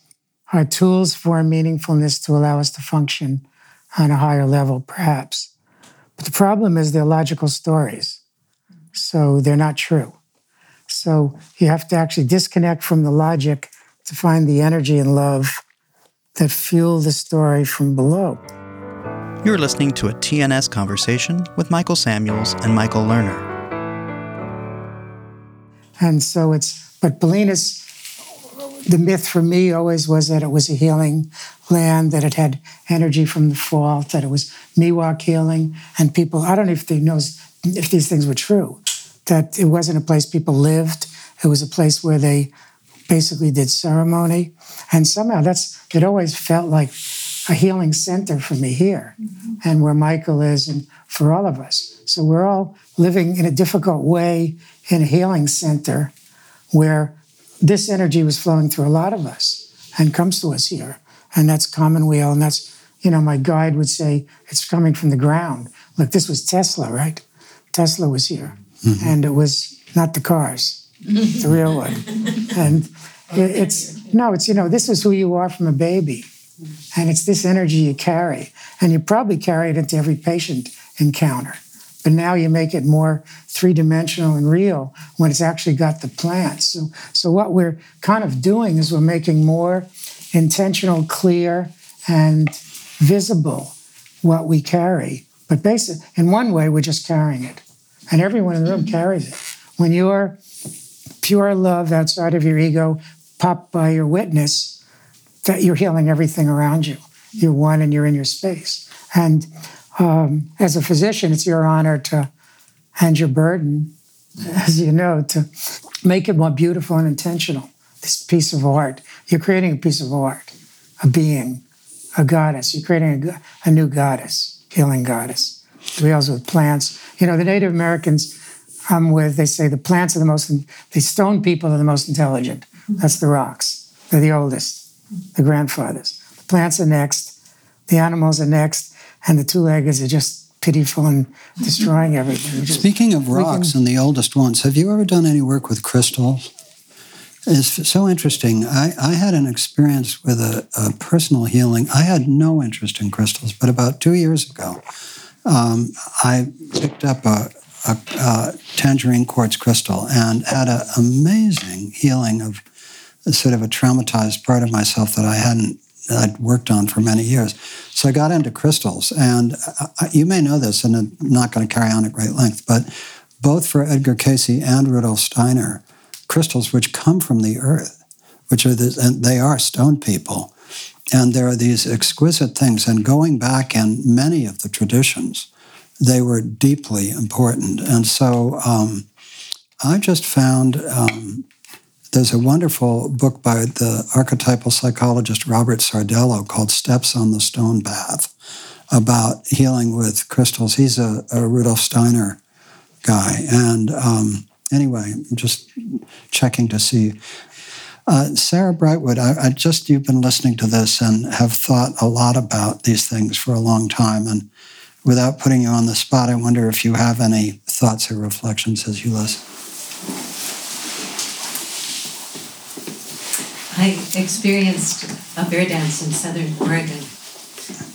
are tools for meaningfulness to allow us to function on a higher level, perhaps. But the problem is they're logical stories, so they're not true. So you have to actually disconnect from the logic to find the energy and love that fuel the story from below. You're listening to a TNS conversation with Michael Samuels and Michael Lerner. And so it's, but Bolinas the myth for me always was that it was a healing land, that it had energy from the fault, that it was Miwok healing, and people. I don't know if they knows if these things were true. That it wasn't a place people lived. It was a place where they basically did ceremony, and somehow that's it. Always felt like a healing center for me here, mm-hmm. and where Michael is, and for all of us. So we're all living in a difficult way in a healing center, where this energy was flowing through a lot of us and comes to us here. And that's common Commonweal, and that's you know, my guide would say, it's coming from the ground. Look, this was Tesla, right? Tesla was here. Mm-hmm. And it was not the cars, the real one. And it, it's, no, it's, you know, this is who you are from a baby. And it's this energy you carry. And you probably carry it into every patient encounter. But now you make it more three dimensional and real when it's actually got the plants. So, so what we're kind of doing is we're making more intentional, clear, and visible what we carry. But basically, in one way, we're just carrying it. And everyone in the room carries it. When you're pure love outside of your ego, popped by your witness, that you're healing everything around you. You're one and you're in your space. And um, as a physician, it's your honor to hand your burden, as you know, to make it more beautiful and intentional. This piece of art. You're creating a piece of art, a being, a goddess. You're creating a, a new goddess, healing goddess. Deals with plants. You know, the Native Americans I'm with, they say the plants are the most, the stone people are the most intelligent. That's the rocks. They're the oldest, the grandfathers. The plants are next, the animals are next, and the two-leggeds are just pitiful and destroying everything. Just, Speaking of rocks and the oldest ones, have you ever done any work with crystals? It's so interesting. I, I had an experience with a, a, personal healing. I had no interest in crystals, but about two years ago, um, I picked up a, a, a, tangerine quartz crystal and had an amazing healing of sort of a traumatized part of myself that I hadn't I'd worked on for many years. So I got into crystals, and I, you may know this, and I'm not going to carry on at great length, but both for Edgar Cayce and Rudolf Steiner, crystals which come from the earth, which are the, and they are stone people, and there are these exquisite things. And going back in many of the traditions, they were deeply important. And so um, I just found um, there's a wonderful book by the archetypal psychologist Robert Sardello called Steps on the Stone Path about healing with crystals. He's a, a Rudolf Steiner guy. And um, anyway, I'm just checking to see. Uh, Sarah Brightwood, I, I, just, you've been listening to this and have thought a lot about these things for a long time. And without putting you on the spot, I wonder if you have any thoughts or reflections as you listen. I experienced a bear dance in southern Oregon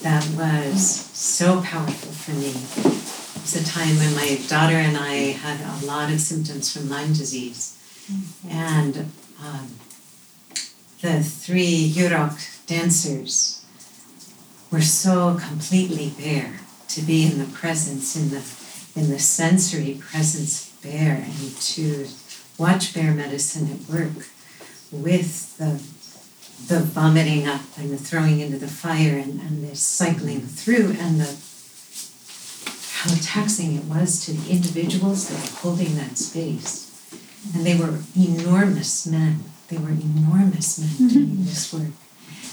that was so powerful for me. It was a time when my daughter and I had a lot of symptoms from Lyme disease. And um, the three Yurok dancers were so completely bare to be in the presence, in the in the sensory presence of bear and to watch bear medicine at work with the the vomiting up and the throwing into the fire and, and the cycling through and the how taxing it was to the individuals that were holding that space. And they were enormous men. They were enormous men mm-hmm. doing this work.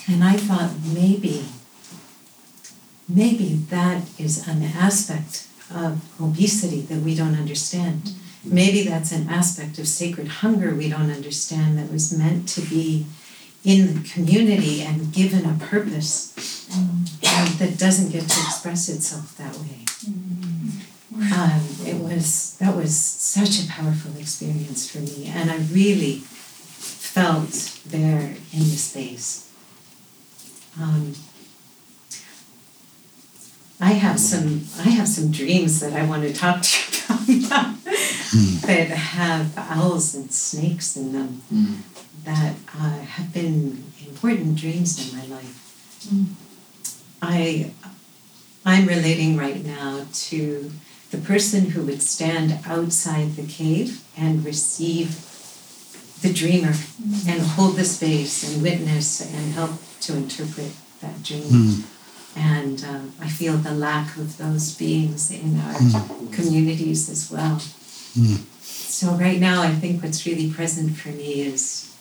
And I thought maybe, maybe that is an aspect of obesity that we don't understand. Maybe that's an aspect of sacred hunger we don't understand that was meant to be in the community and given a purpose um, that doesn't get to express itself that way. Um, it was that was such a powerful experience for me, and I really felt there in the space. Um, I have some I have some dreams that I want to talk to you about mm. that have owls and snakes in them mm. that uh, have been important dreams in my life. Mm. I I'm relating right now to the person who would stand outside the cave and receive the dreamer mm. and hold the space and witness and help to interpret that dream. Mm. And uh, I feel the lack of those beings in our mm. communities as well. Mm. So, right now, I think what's really present for me is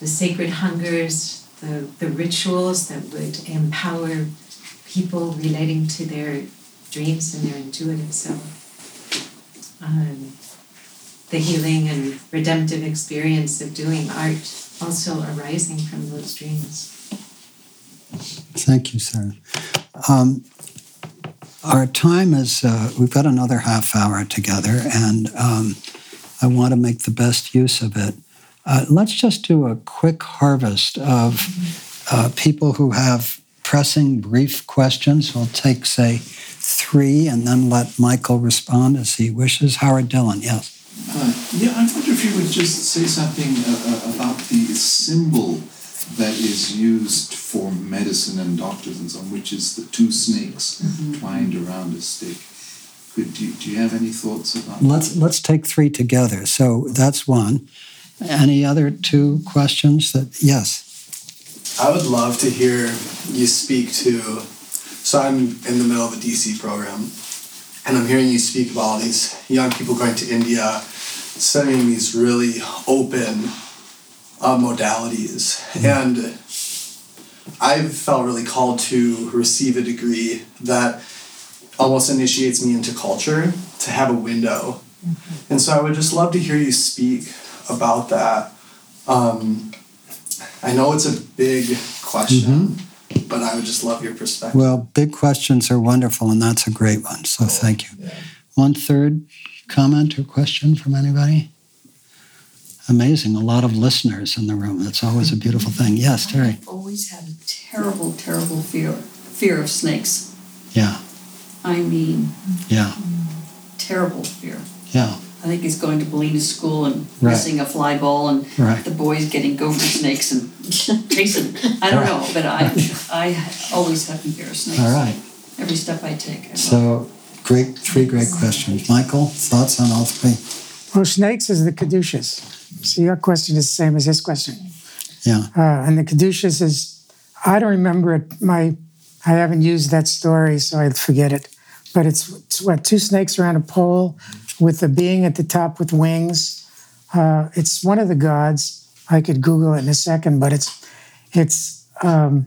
the sacred hungers, the, the rituals that would empower people relating to their dreams and their intuitive self. Um, the healing and redemptive experience of doing art also arising from those dreams. Thank you, Sarah. Um, our time is, uh, we've got another half hour together, and um, I want to make the best use of it. Uh, let's just do a quick harvest of uh, people who have pressing, brief questions. We'll take, say, three and then let Michael respond as he wishes. Howard Dillon, yes. Uh, yeah, I wonder if you would just say something uh, uh about the symbol that is used for medicine and doctors and so on, which is the two snakes mm-hmm. twined around a stick. Could, do, you, do you have any thoughts about let's, that? Let's take three together. So that's one. Any other two questions that, yes? I would love to hear you speak to. So I'm in the middle of a DC program, and I'm hearing you speak about all these young people going to India, studying these really open uh, modalities. And I've felt really called to receive a degree that almost initiates me into culture to have a window. Mm-hmm. And so I would just love to hear you speak about that. Um, I know it's a big question, mm-hmm. but I would just love your perspective. Well, big questions are wonderful, and that's a great one. So thank you. Yeah. One third comment or question from anybody? Amazing. A lot of listeners in the room. That's always a beautiful thing. Yes, Terry. I've always had a terrible, terrible fear fear of snakes. Yeah. I mean. Yeah. Terrible fear. Yeah. I think he's going to Bolinas school and right. missing a fly ball and right. the boys getting gopher snakes and chasing. I don't right. know, but I I always have a fear of snakes. All right. Every step I take. I so, great, three great questions. Michael, thoughts on all three? Well, snakes is the caduceus. So your question is the same as his question. Yeah. Uh, and the caduceus is, I don't remember it. My, I haven't used that story, so I forget it. But it's, it's what two snakes around a pole, with a being at the top with wings. Uh, it's one of the gods. I could Google it in a second, but it's it's um,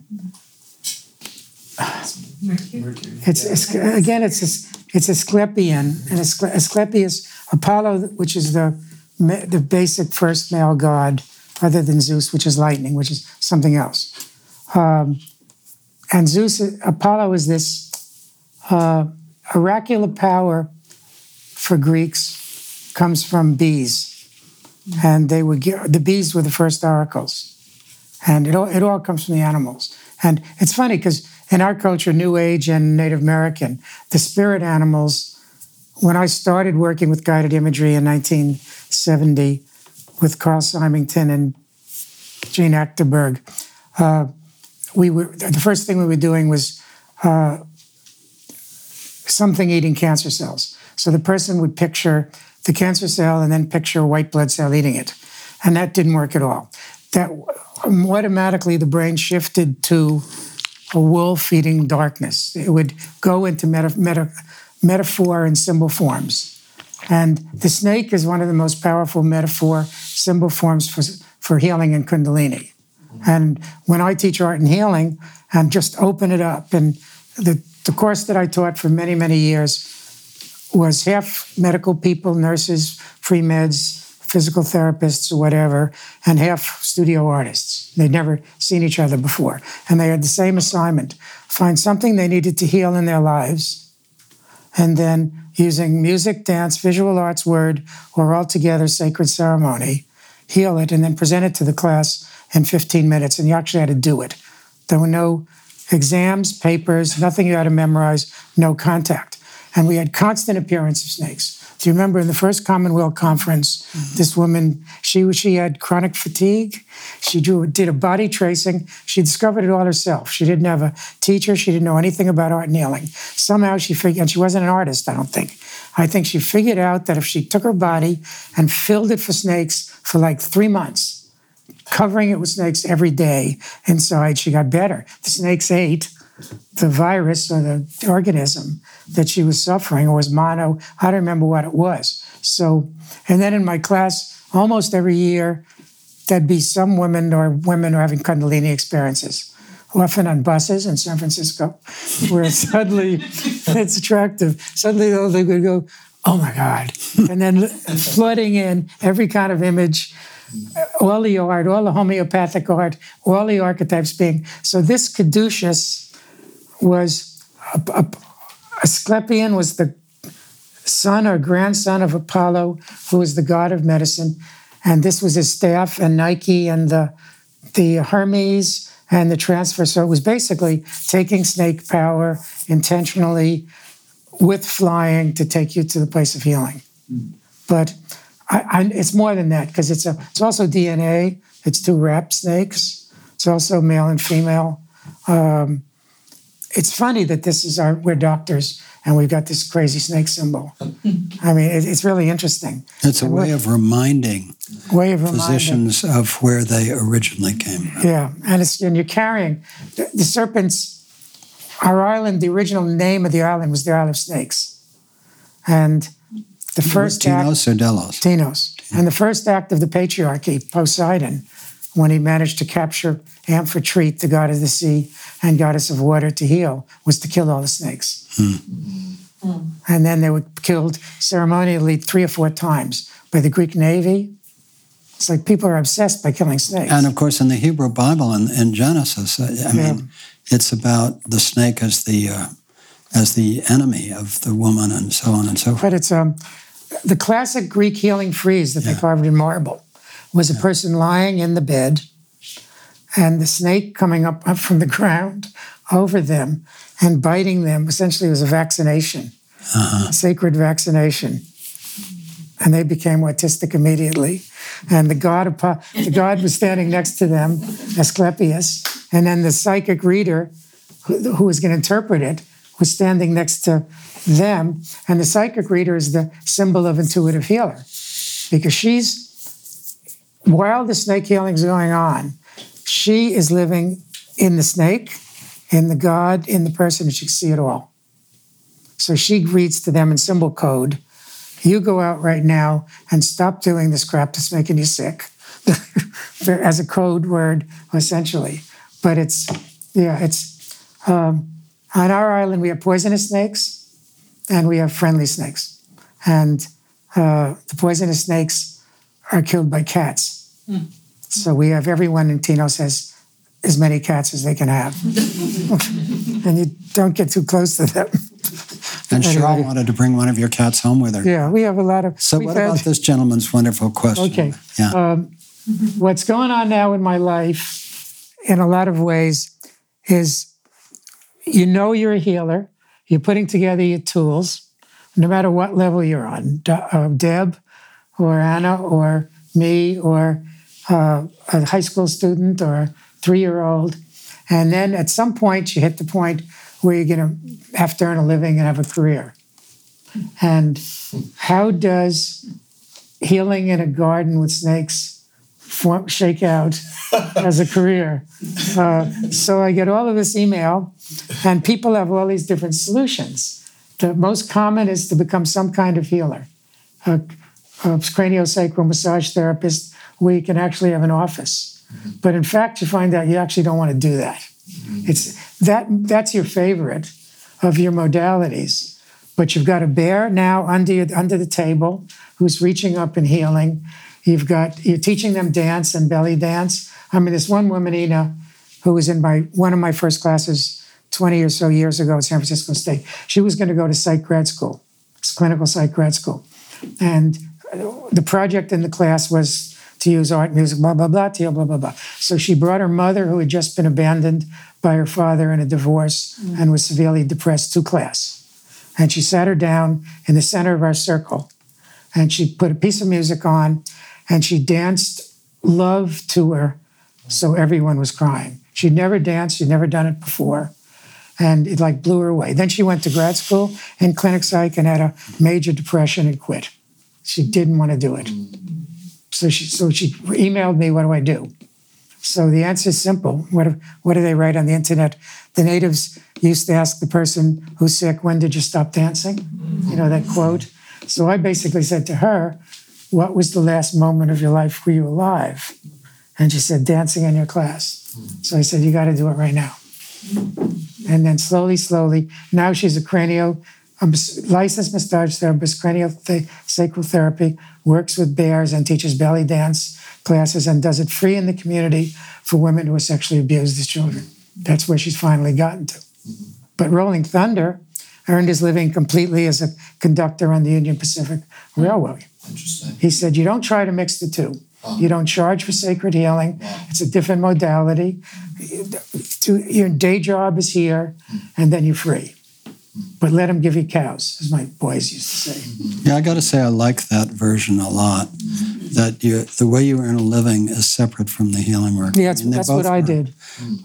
it's, it's again it's it's Asclepian and Asclepius Apollo, which is the the basic first male god, other than Zeus, which is lightning, which is something else. Um, and Zeus, Apollo is this uh, oracular power for Greeks, comes from bees. And they would get, the bees were the first oracles. And it all, it all comes from the animals. And it's funny because in our culture, New Age and Native American, the spirit animals, when I started working with guided imagery in 1970 with Carl Simonton and Jeanne Achterberg. Uh, we were the first thing we were doing was uh, something eating cancer cells. So the person would picture the cancer cell and then picture a white blood cell eating it, and that didn't work at all. That automatically the brain shifted to a wolf eating darkness. It would go into meta, meta, metaphor and symbol forms. And the snake is one of the most powerful metaphor symbol forms for, for healing in Kundalini. And when I teach art and healing and just open it up, and the, the course that I taught for many, many years was half medical people, nurses, pre meds, physical therapists, whatever, and half studio artists. They'd never seen each other before. And they had the same assignment find something they needed to heal in their lives, and then using music, dance, visual arts, word, or altogether sacred ceremony, heal it, and then present it to the class in 15 minutes. And you actually had to do it. There were no exams, papers, nothing you had to memorize, no contact. And we had constant appearance of snakes. Do you remember in the first Commonweal conference, mm-hmm. this woman, she she had chronic fatigue. She drew, did a body tracing. She discovered it all herself. She didn't have a teacher. She didn't know anything about art and healing. Somehow she figured, and she wasn't an artist, I don't think. I think she figured out that if she took her body and filled it for snakes for like three months, covering it with snakes every day inside, she got better. The snakes ate the virus or the organism that she was suffering, or was mono. I don't remember what it was. So, and then in my class, almost every year, there'd be some women or women who are having Kundalini experiences. Often on buses in San Francisco, where suddenly it's attractive. Suddenly they would go, "Oh my God!" and then flooding in every kind of image all the art, all the homeopathic art, all the archetypes being. So this caduceus was a, a, Asclepion was the son or grandson of Apollo, who was the god of medicine, and this was his staff and Nike and the the Hermes and the transfer. So it was basically taking snake power intentionally with flying to take you to the place of healing. But I, I, it's more than that because it's a it's also DNA. It's two rap snakes. It's also male and female. Um, it's funny that this is our we're doctors and we've got this crazy snake symbol. I mean, it, it's really interesting. It's a way of reminding way of physicians reminding. of where they originally came from. Yeah, and it's and you're carrying the, the serpents. Our island, the original name of the island was the Isle of Snakes, and the first Tinos act, or Delos? Tinos. And the first act of the patriarchy, Poseidon, when he managed to capture Amphitrite, the god of the sea and goddess of water, to heal, was to kill all the snakes. Hmm. And then they were killed ceremonially three or four times by the Greek Navy. It's like people are obsessed by killing snakes. And of course, in the Hebrew Bible, in, in Genesis, I mean, it's about the snake as the uh, as the enemy of the woman, and so on and so forth. But it's um, the classic Greek healing frieze that yeah. they carved in marble was a yeah. person lying in the bed and the snake coming up, up from the ground over them and biting them. Essentially, it was a vaccination, uh-huh. a sacred vaccination. And they became autistic immediately. And the god, of, the god was standing next to them, Asclepius. And then the psychic reader, who, who was going to interpret it, was standing next to them. And the psychic reader is the symbol of intuitive healer because she's, while the snake healing is going on, she is living in the snake, in the God, in the person, and she can see it all. So she reads to them in symbol code you go out right now and stop doing this crap that's making you sick as a code word essentially but it's yeah it's um, on our island, we have poisonous snakes and we have friendly snakes. And uh, the poisonous snakes are killed by cats. Mm. So we have everyone in Tinos has as many cats as they can have. and you don't get too close to them. And anyway. Cheryl wanted to bring one of your cats home with her. Yeah, we have a lot of. So, what had, about this gentleman's wonderful question? Okay. Yeah. Um, what's going on now in my life, in a lot of ways, is you know you're a healer. You're putting together your tools, no matter what level you're on. Uh, Deb, or Anna, or me, or uh, a high school student, or a three-year-old, and then at some point you hit the point where you're going to have to earn a living and have a career. And how does healing in a garden with snakes form, shake out as a career? Uh, so I get all of this email and people have all these different solutions. The most common is to become some kind of healer, a, a craniosacral massage therapist where you can actually have an office. But in fact, you find out you actually don't want to do that. It's that that's your favorite of your modalities. But you've got a bear now under under the table who's reaching up and healing. You've got you're teaching them dance and belly dance. I mean, this one woman, Ina, who was in my one of my first classes 20 or so years ago at San Francisco State. She was going to go to psych grad school, clinical psych grad school. And the project in the class was to use art, music, blah, blah, blah, blah, blah, blah. So she brought her mother, who had just been abandoned by her father in a divorce mm. and was severely depressed, to class. And she sat her down in the center of our circle. And she put a piece of music on and she danced love to her so everyone was crying. She'd never danced, she'd never done it before and it like blew her away. Then she went to grad school in clinic psych and had a major depression and quit. She didn't want to do it. So she so she emailed me, what do I do? So the answer is simple. What, what do they write on the internet? The natives used to ask the person who's sick, when did you stop dancing? You know, that quote. So I basically said to her, what was the last moment of your life were you alive? And she said, dancing in your class. So I said, you got to do it right now. And then slowly, slowly, now she's a cranio a licensed massage therapist, cranial th- sacral therapy, works with bears and teaches belly dance classes and does it free in the community for women who are sexually abused as children. That's where she's finally gotten to. But Rolling Thunder earned his living completely as a conductor on the Union Pacific Railway. Interesting. He said, You don't try to mix the two. You don't charge for sacred healing. It's a different modality. Your day job is here, and then you're free. But let them give you cows, as my boys used to say. Yeah, I got to say, I like that version a lot. That you, the way you earn a living is separate from the healing work. Yeah, that's, I mean, that's what I did.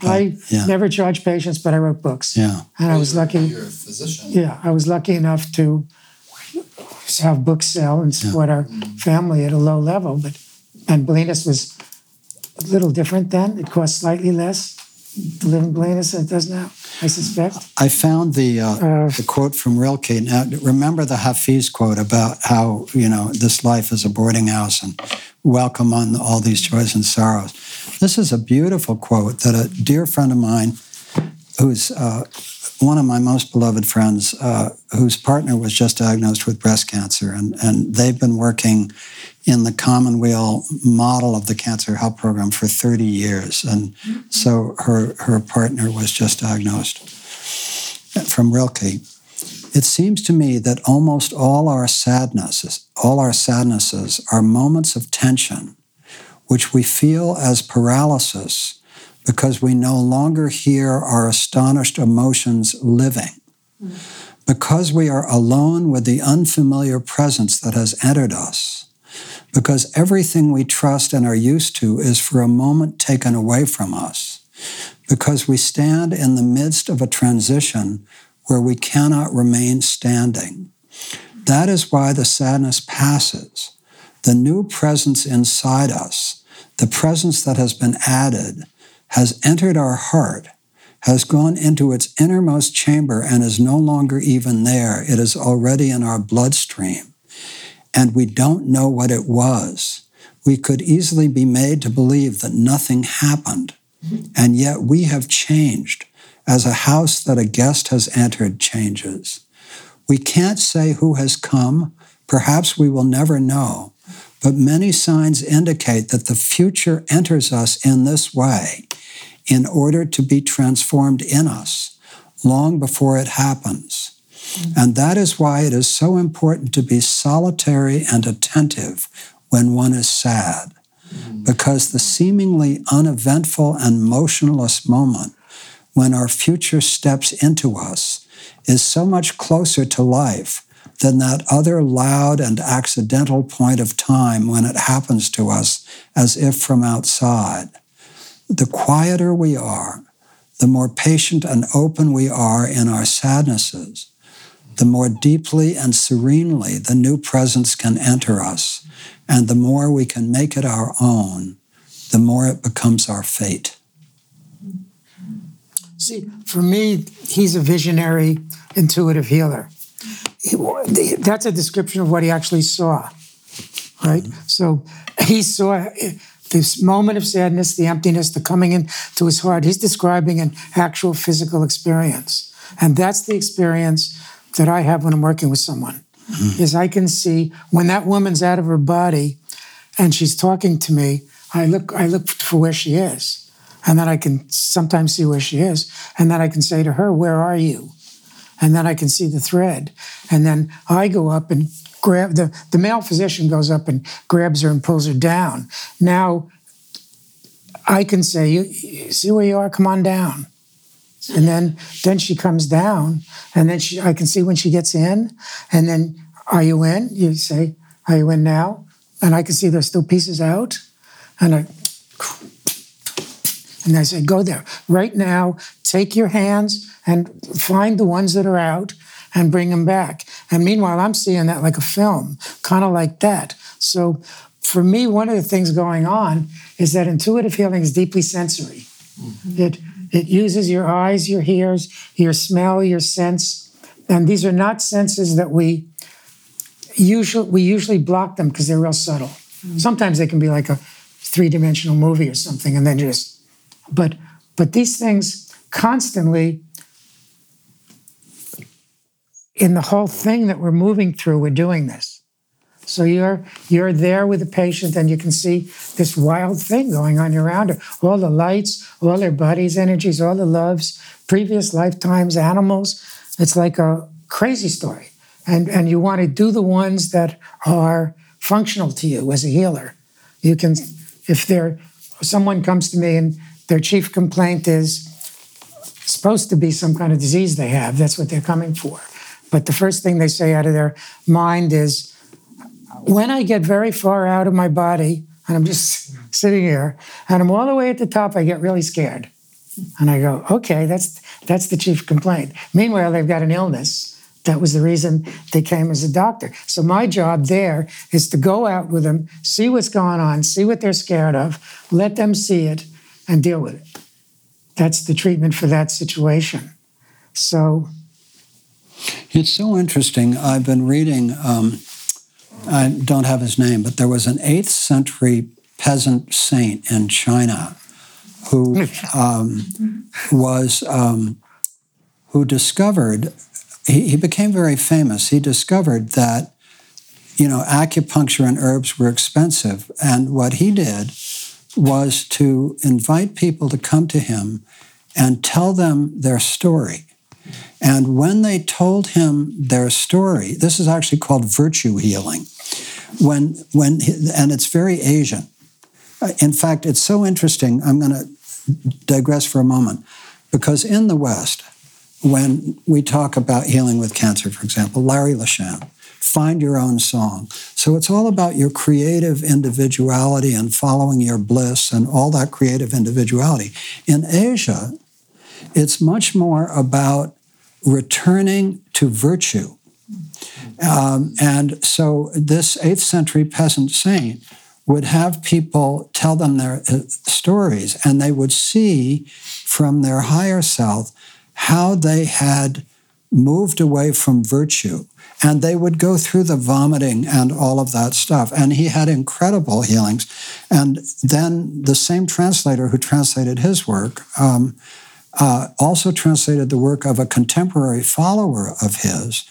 But, I yeah. never charged patients, but I wrote books. Yeah, and I was lucky. You're a physician. Yeah, I was lucky enough to have books sell and support yeah. our family at a low level. But and Bolinas was a little different then. It cost slightly less to live in Bolinas than it does now, I suspect. I found the uh, uh, the quote from Rilke. Now, remember the Hafiz quote about how you know this life is a boarding house and welcome on all these joys and sorrows. This is a beautiful quote that a dear friend of mine, who's uh, one of my most beloved friends, uh, whose partner was just diagnosed with breast cancer, and, and they've been working in the Commonweal model of the Cancer Help Program for 30 years. And so her, her partner was just diagnosed from Rilke. It seems to me that almost all our sadnesses, all our sadnesses are moments of tension, which we feel as paralysis because we no longer hear our astonished emotions living. Because we are alone with the unfamiliar presence that has entered us because everything we trust and are used to is for a moment taken away from us, because we stand in the midst of a transition where we cannot remain standing. That is why the sadness passes. The new presence inside us, the presence that has been added, has entered our heart, has gone into its innermost chamber, and is no longer even there. It is already in our bloodstream and we don't know what it was, we could easily be made to believe that nothing happened. And yet we have changed as a house that a guest has entered changes. We can't say who has come. Perhaps we will never know. But many signs indicate that the future enters us in this way in order to be transformed in us long before it happens. And that is why it is so important to be solitary and attentive when one is sad, because the seemingly uneventful and motionless moment when our future steps into us is so much closer to life than that other loud and accidental point of time when it happens to us as if from outside. The quieter we are, the more patient and open we are in our sadnesses, the more deeply and serenely the new presence can enter us, and the more we can make it our own, the more it becomes our fate. See, for me, he's a visionary, intuitive healer. That's a description of what he actually saw, right? So he saw eh, this moment of sadness, the emptiness, the coming into his heart. He's describing an actual physical experience. And that's the experience that I have when I'm working with someone mm-hmm. is I can see when that woman's out of her body and she's talking to me, I look I look for where she is. And then I can sometimes see where she is. And then I can say to her, Where are you? And then I can see the thread. And then I go up and grab the, the male physician goes up and grabs her and pulls her down. Now I can say, you, you see where you are? Come on down. And then then she comes down, and then she I can see when she gets in, and then are you in? You say, are you in now? And I can see there's still pieces out, and I and I say, go there right now. Take your hands and find the ones that are out and bring them back. And meanwhile, I'm seeing that like a film, kind of like that. So for me, one of the things going on is that intuitive healing is deeply sensory. Mm-hmm. It it uses your eyes, your ears, your smell, your sense. And these are not senses that we usually we usually block them because they're real subtle. Mm-hmm. Sometimes they can be like a three-dimensional movie or something, and then just but but these things constantly in the whole thing that we're moving through, we're doing this. So you're you're there with the patient, and you can see this wild thing going on around her. All the lights, all their body's energies, all the loves, previous lifetimes, animals. It's like a crazy story, and and you want to do the ones that are functional to you as a healer. You can, if they're someone comes to me and their chief complaint is supposed to be some kind of disease they have. That's what they're coming for. But the first thing they say out of their mind is, when I get very far out of my body, and I'm just sitting here, and I'm all the way at the top, I get really scared. And I go, okay, that's that's the chief complaint. Meanwhile, they've got an illness. That was the reason they came as a doctor. So my job there is to go out with them, see what's going on, see what they're scared of, let them see it, and deal with it. That's the treatment for that situation. So it's so interesting. I've been reading, um, I don't have his name, but there was an 8th century peasant saint in China who um, was, um, who discovered, he, he became very famous. He discovered that, you know, acupuncture and herbs were expensive. And what he did was to invite people to come to him and tell them their story. And when they told him their story, this is actually called virtue healing. When, when, and it's very Asian. Uh, in fact, it's so interesting. I'm going to digress for a moment because in the West, when we talk about healing with cancer, for example, Larry LeShan, find your own song. So it's all about your creative individuality and following your bliss and all that creative individuality. In Asia, it's much more about returning to virtue. Um, and so this 8th century peasant saint would have people tell them their uh, stories, and they would see from their higher self how they had moved away from virtue. And they would go through the vomiting and all of that stuff. And he had incredible healings. And then the same translator who translated his work um, uh, also translated the work of a contemporary follower of his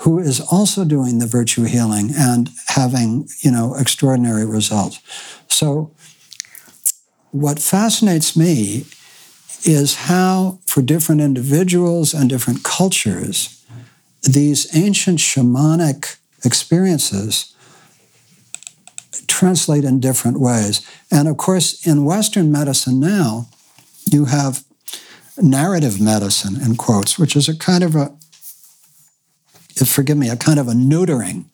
who is also doing the virtue healing and having you know extraordinary results. So what fascinates me is how for different individuals and different cultures these ancient shamanic experiences translate in different ways. And of course in western medicine now you have narrative medicine, in quotes, which is a kind of a, forgive me, a kind of a neutering,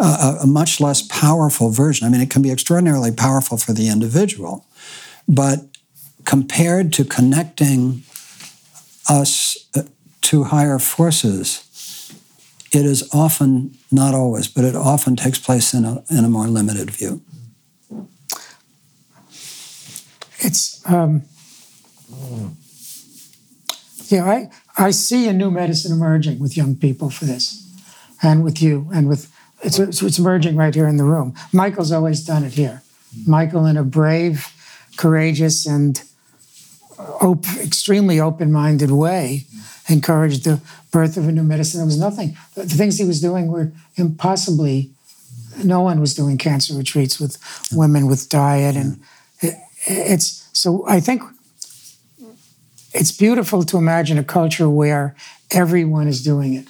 a, a much less powerful version. I mean, it can be extraordinarily powerful for the individual, but compared to connecting us uh, to higher forces, it is often, not always, but it often takes place in a, in a more limited view. It's um, yeah, I, I see a new medicine emerging with young people for this, and with you, and with it's, it's emerging right here in the room. Michael's always done it here. Michael, in a brave, courageous, and uh, op- extremely open-minded way, encouraged the birth of a new medicine. There was nothing. The things he was doing were impossibly. No one was doing cancer retreats with women with diet, and it, it's so. I think it's beautiful to imagine a culture where everyone is doing it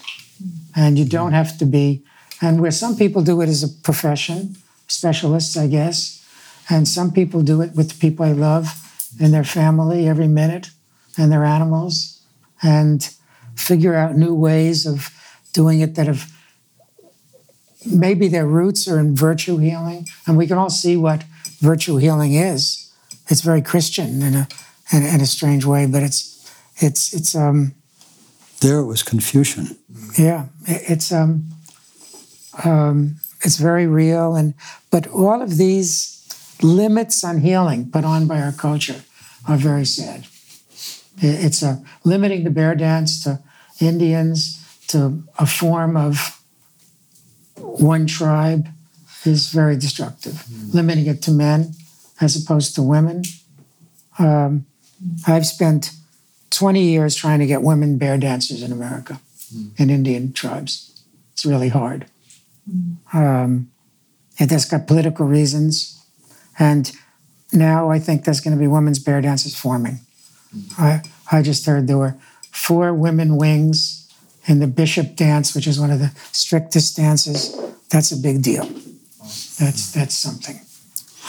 and you don't have to be and where some people do it as a profession specialists i guess and some people do it with the people i love and their family every minute and their animals and figure out new ways of doing it that have maybe their roots are in virtue healing and we can all see what virtue healing is. It's very christian in a in, in a strange way, but it's it's it's um. There it was Confucian. Yeah, it's um, um, it's very real, and but all of these limits on healing put on by our culture are very sad. It's a limiting the bear dance to Indians to a form of one tribe is very destructive. Mm. Limiting it to men as opposed to women. Um, I've spent 20 years trying to get women bear dancers in America. mm. in Indian tribes. It's really hard. Mm. Um, and that's got political reasons. And now I think there's going to be women's bear dances forming. Mm. I, I just heard there were four women wings in the bishop dance, which is one of the strictest dances. That's a big deal. That's that's something.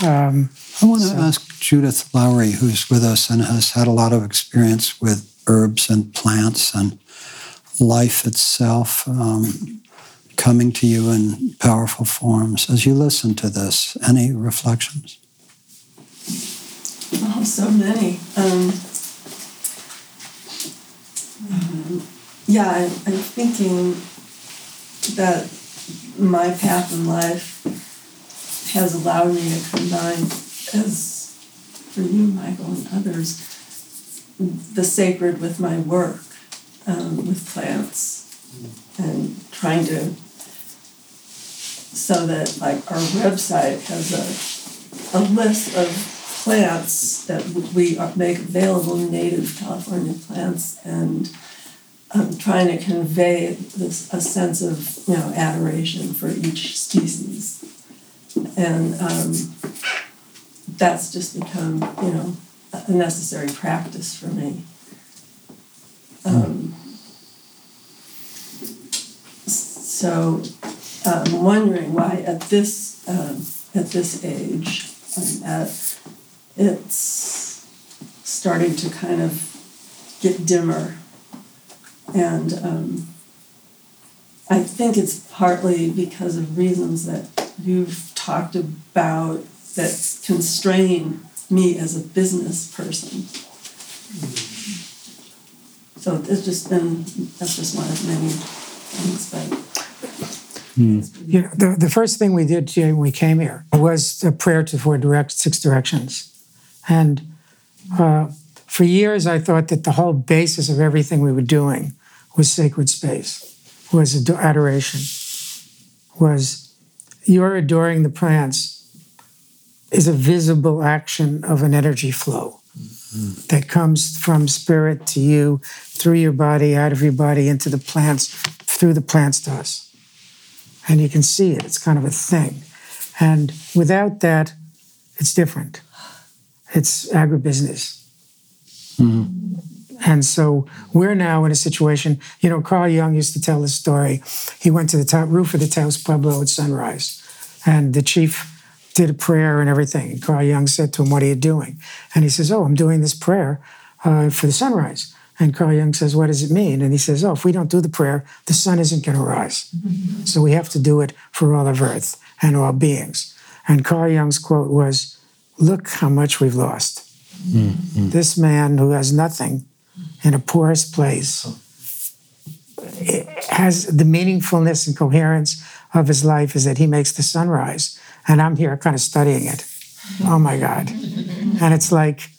Um, I want to so. ask Judith Lowry, who's with us and has had a lot of experience with herbs and plants and life itself um, coming to you in powerful forms. As you listen to this, any reflections? Oh, so many. Um, um, yeah, I'm, I'm thinking that my path in life has allowed me to combine, as for you, Michael, and others, the sacred with my work um, with plants and trying to so that like our website has a, a list of plants that we make available native California plants and um, trying to convey this a sense of you know adoration for each species, and um, that's just become you know a necessary practice for me. Um, so I'm wondering why at this um, at this age, at, it's starting to kind of get dimmer and um, I think it's partly because of reasons that you've talked about that constrain me as a business person. So it's just been, that's just one of many things, but. Mm. You know, the, the first thing we did when we came here was a prayer to four direct six directions. And uh, for years, I thought that the whole basis of everything we were doing was sacred space, was adoration, was you're adoring the plants is a visible action of an energy flow mm-hmm. that comes from spirit to you, through your body, out of your body, into the plants, through the plants to us. And you can see it, it's kind of a thing. And without that, it's different. It's agribusiness. Mm-hmm. And so we're now in a situation, you know, Carl Jung used to tell this story. He went to the top roof of the Taos Pueblo at sunrise, and the chief did a prayer and everything. And Carl Jung said to him, What are you doing? And he says, Oh, I'm doing this prayer uh, for the sunrise. And Carl Jung says, What does it mean? And he says, Oh, if we don't do the prayer, the sun isn't going to rise. Mm-hmm. So we have to do it for all of Earth and all beings. And Carl Jung's quote was, Look how much we've lost. Mm-hmm. This man who has nothing in a porous place has the meaningfulness and coherence of his life is that he makes the sunrise and i'm here kind of studying it oh my god and it's like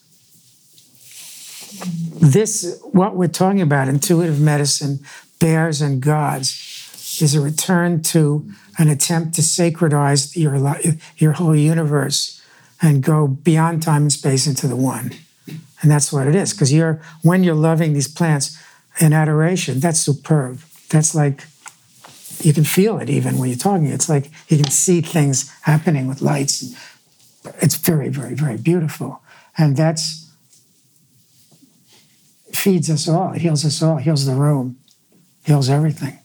this what we're talking about intuitive medicine bears and gods is a return to an attempt to sacredize your your whole universe and go beyond time and space into the one and that's what it is. Because you're when you're loving these plants in adoration, that's superb. That's like you can feel it even when you're talking. It's like you can see things happening with lights. It's very, very, very beautiful. And that's feeds us all. It heals us all. It heals the room. Heals everything.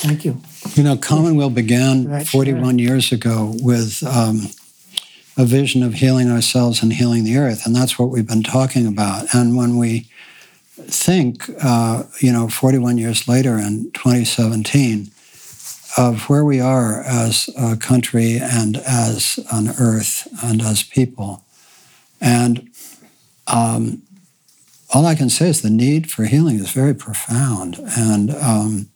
Thank you. You know, Commonweal began 41 years ago with um, a vision of healing ourselves and healing the earth. And that's what we've been talking about. And when we think, uh, you know, 41 years later in 2017, of where we are as a country and as an earth and as people. And um, all I can say is the need for healing is very profound. And, um,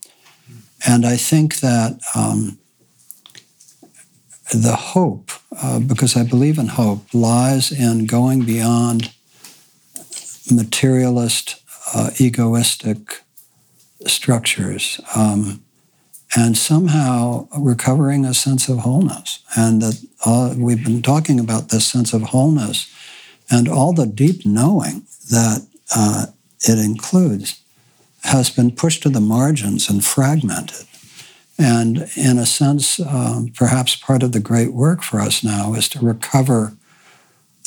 and I think that um, the hope, uh, because I believe in hope, lies in going beyond materialist, uh, egoistic structures um, and somehow recovering a sense of wholeness. And that uh, we've been talking about this sense of wholeness and all the deep knowing that uh, it includes. has been pushed to the margins and fragmented. And in a sense, um, perhaps part of the great work for us now is to recover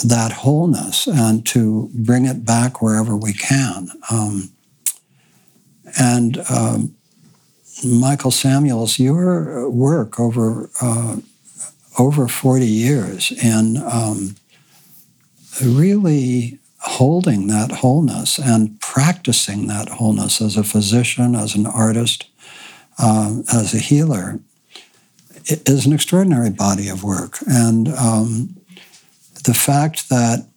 that wholeness and to bring it back wherever we can. Um, and um, Michael Samuels, your work over uh, over forty years in um, really holding that wholeness and practicing that wholeness as a physician, as an artist, uh, as a healer, is an extraordinary body of work. And um, the fact that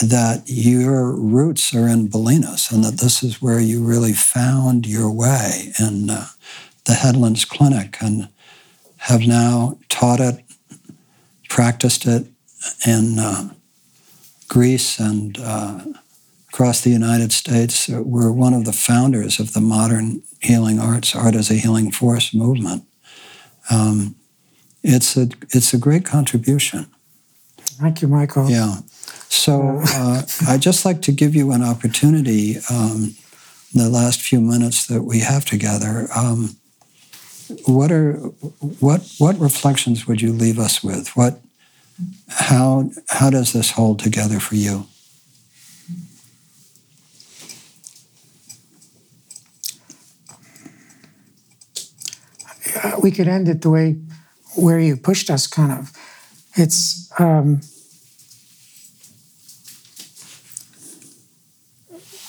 that your roots are in Bolinas and that this is where you really found your way in uh, the Headlands Clinic and have now taught it, practiced it in uh, Greece and uh, across the United States. We're one of the founders of the modern healing arts, art as a healing force movement. Um, it's a it's a great contribution. Thank you, Michael. Yeah. So uh, I'd just like to give you an opportunity, um, the last few minutes that we have together. Um, what are what what reflections would you leave us with? What how how does this hold together for you? Uh, we could end it the way where you pushed us, kind of. It's um,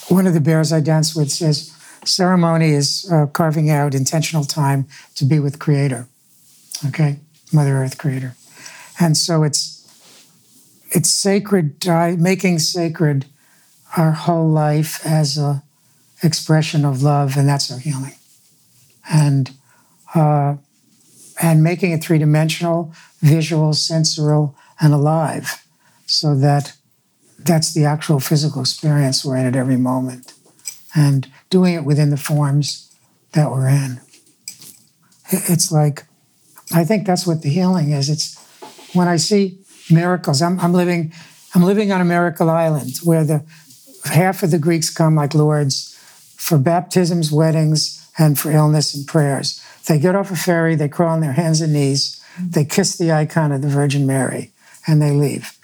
one of the bears I dance with says ceremony is uh, carving out intentional time to be with Creator. Okay, Mother Earth Creator, and so it's it's sacred, uh, making sacred our whole life as a expression of love, and that's our healing. And uh, and making it three dimensional, visual, sensorial, and alive, so that that's the actual physical experience we're in at every moment, and doing it within the forms that we're in. It's like, I think that's what the healing is. It's when I see miracles. I'm, I'm living, I'm living on a miracle island where the half of the Greeks come like Lourdes for baptisms, weddings, and for illness and prayers. They get off a ferry, they crawl on their hands and knees, they kiss the icon of the Virgin Mary, and they leave.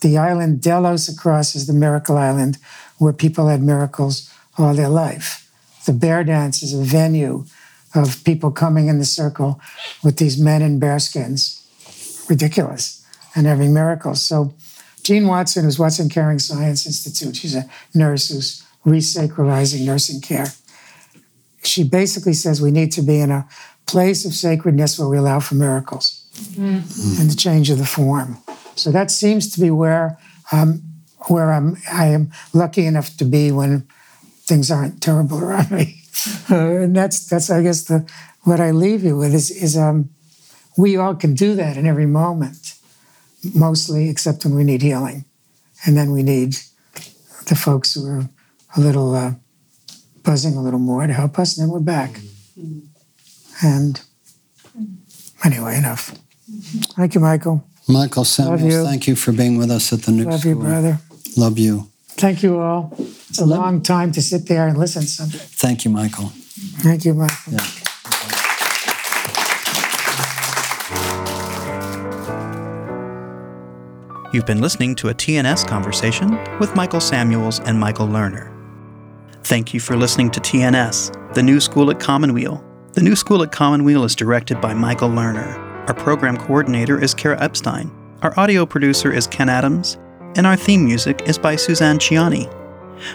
The island Delos across is the miracle island where people had miracles all their life. The bear dance is a venue of people coming in the circle with these men in bearskins. Ridiculous and having miracles. So Jean Watson, who's Watson Caring Science Institute, she's a nurse who's resacralizing nursing care. She basically says we need to be in a place of sacredness where we allow for miracles mm-hmm. and the change of the form. So that seems to be where um, where I'm I am lucky enough to be when things aren't terrible around me. Uh, and that's that's I guess the what I leave you with is is um, we all can do that in every moment mostly, except when we need healing. And then we need the folks who are a little uh, buzzing a little more to help us, and then we're back. And anyway, enough. Thank you, Michael. Michael Samuels, thank you for being with us at the New Love School. you, brother. Love you. Thank you all. It's a long time to sit there and listen to. Thank you, Michael. Thank you, Michael. Yeah. You've been listening to a TNS conversation with Michael Samuels and Michael Lerner. Thank you for listening to TNS, the new school at Commonweal. The new school at Commonweal is directed by Michael Lerner. Our program coordinator is Kara Epstein. Our audio producer is Ken Adams, and our theme music is by Suzanne Ciani.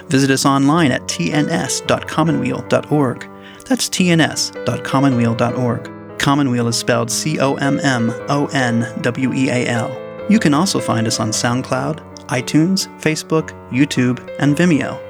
Visit us online at tns.commonweal.org. That's tns.commonweal.org. Commonweal is spelled C O M M O N W E A L. You can also find us on SoundCloud, iTunes, Facebook, YouTube, and Vimeo.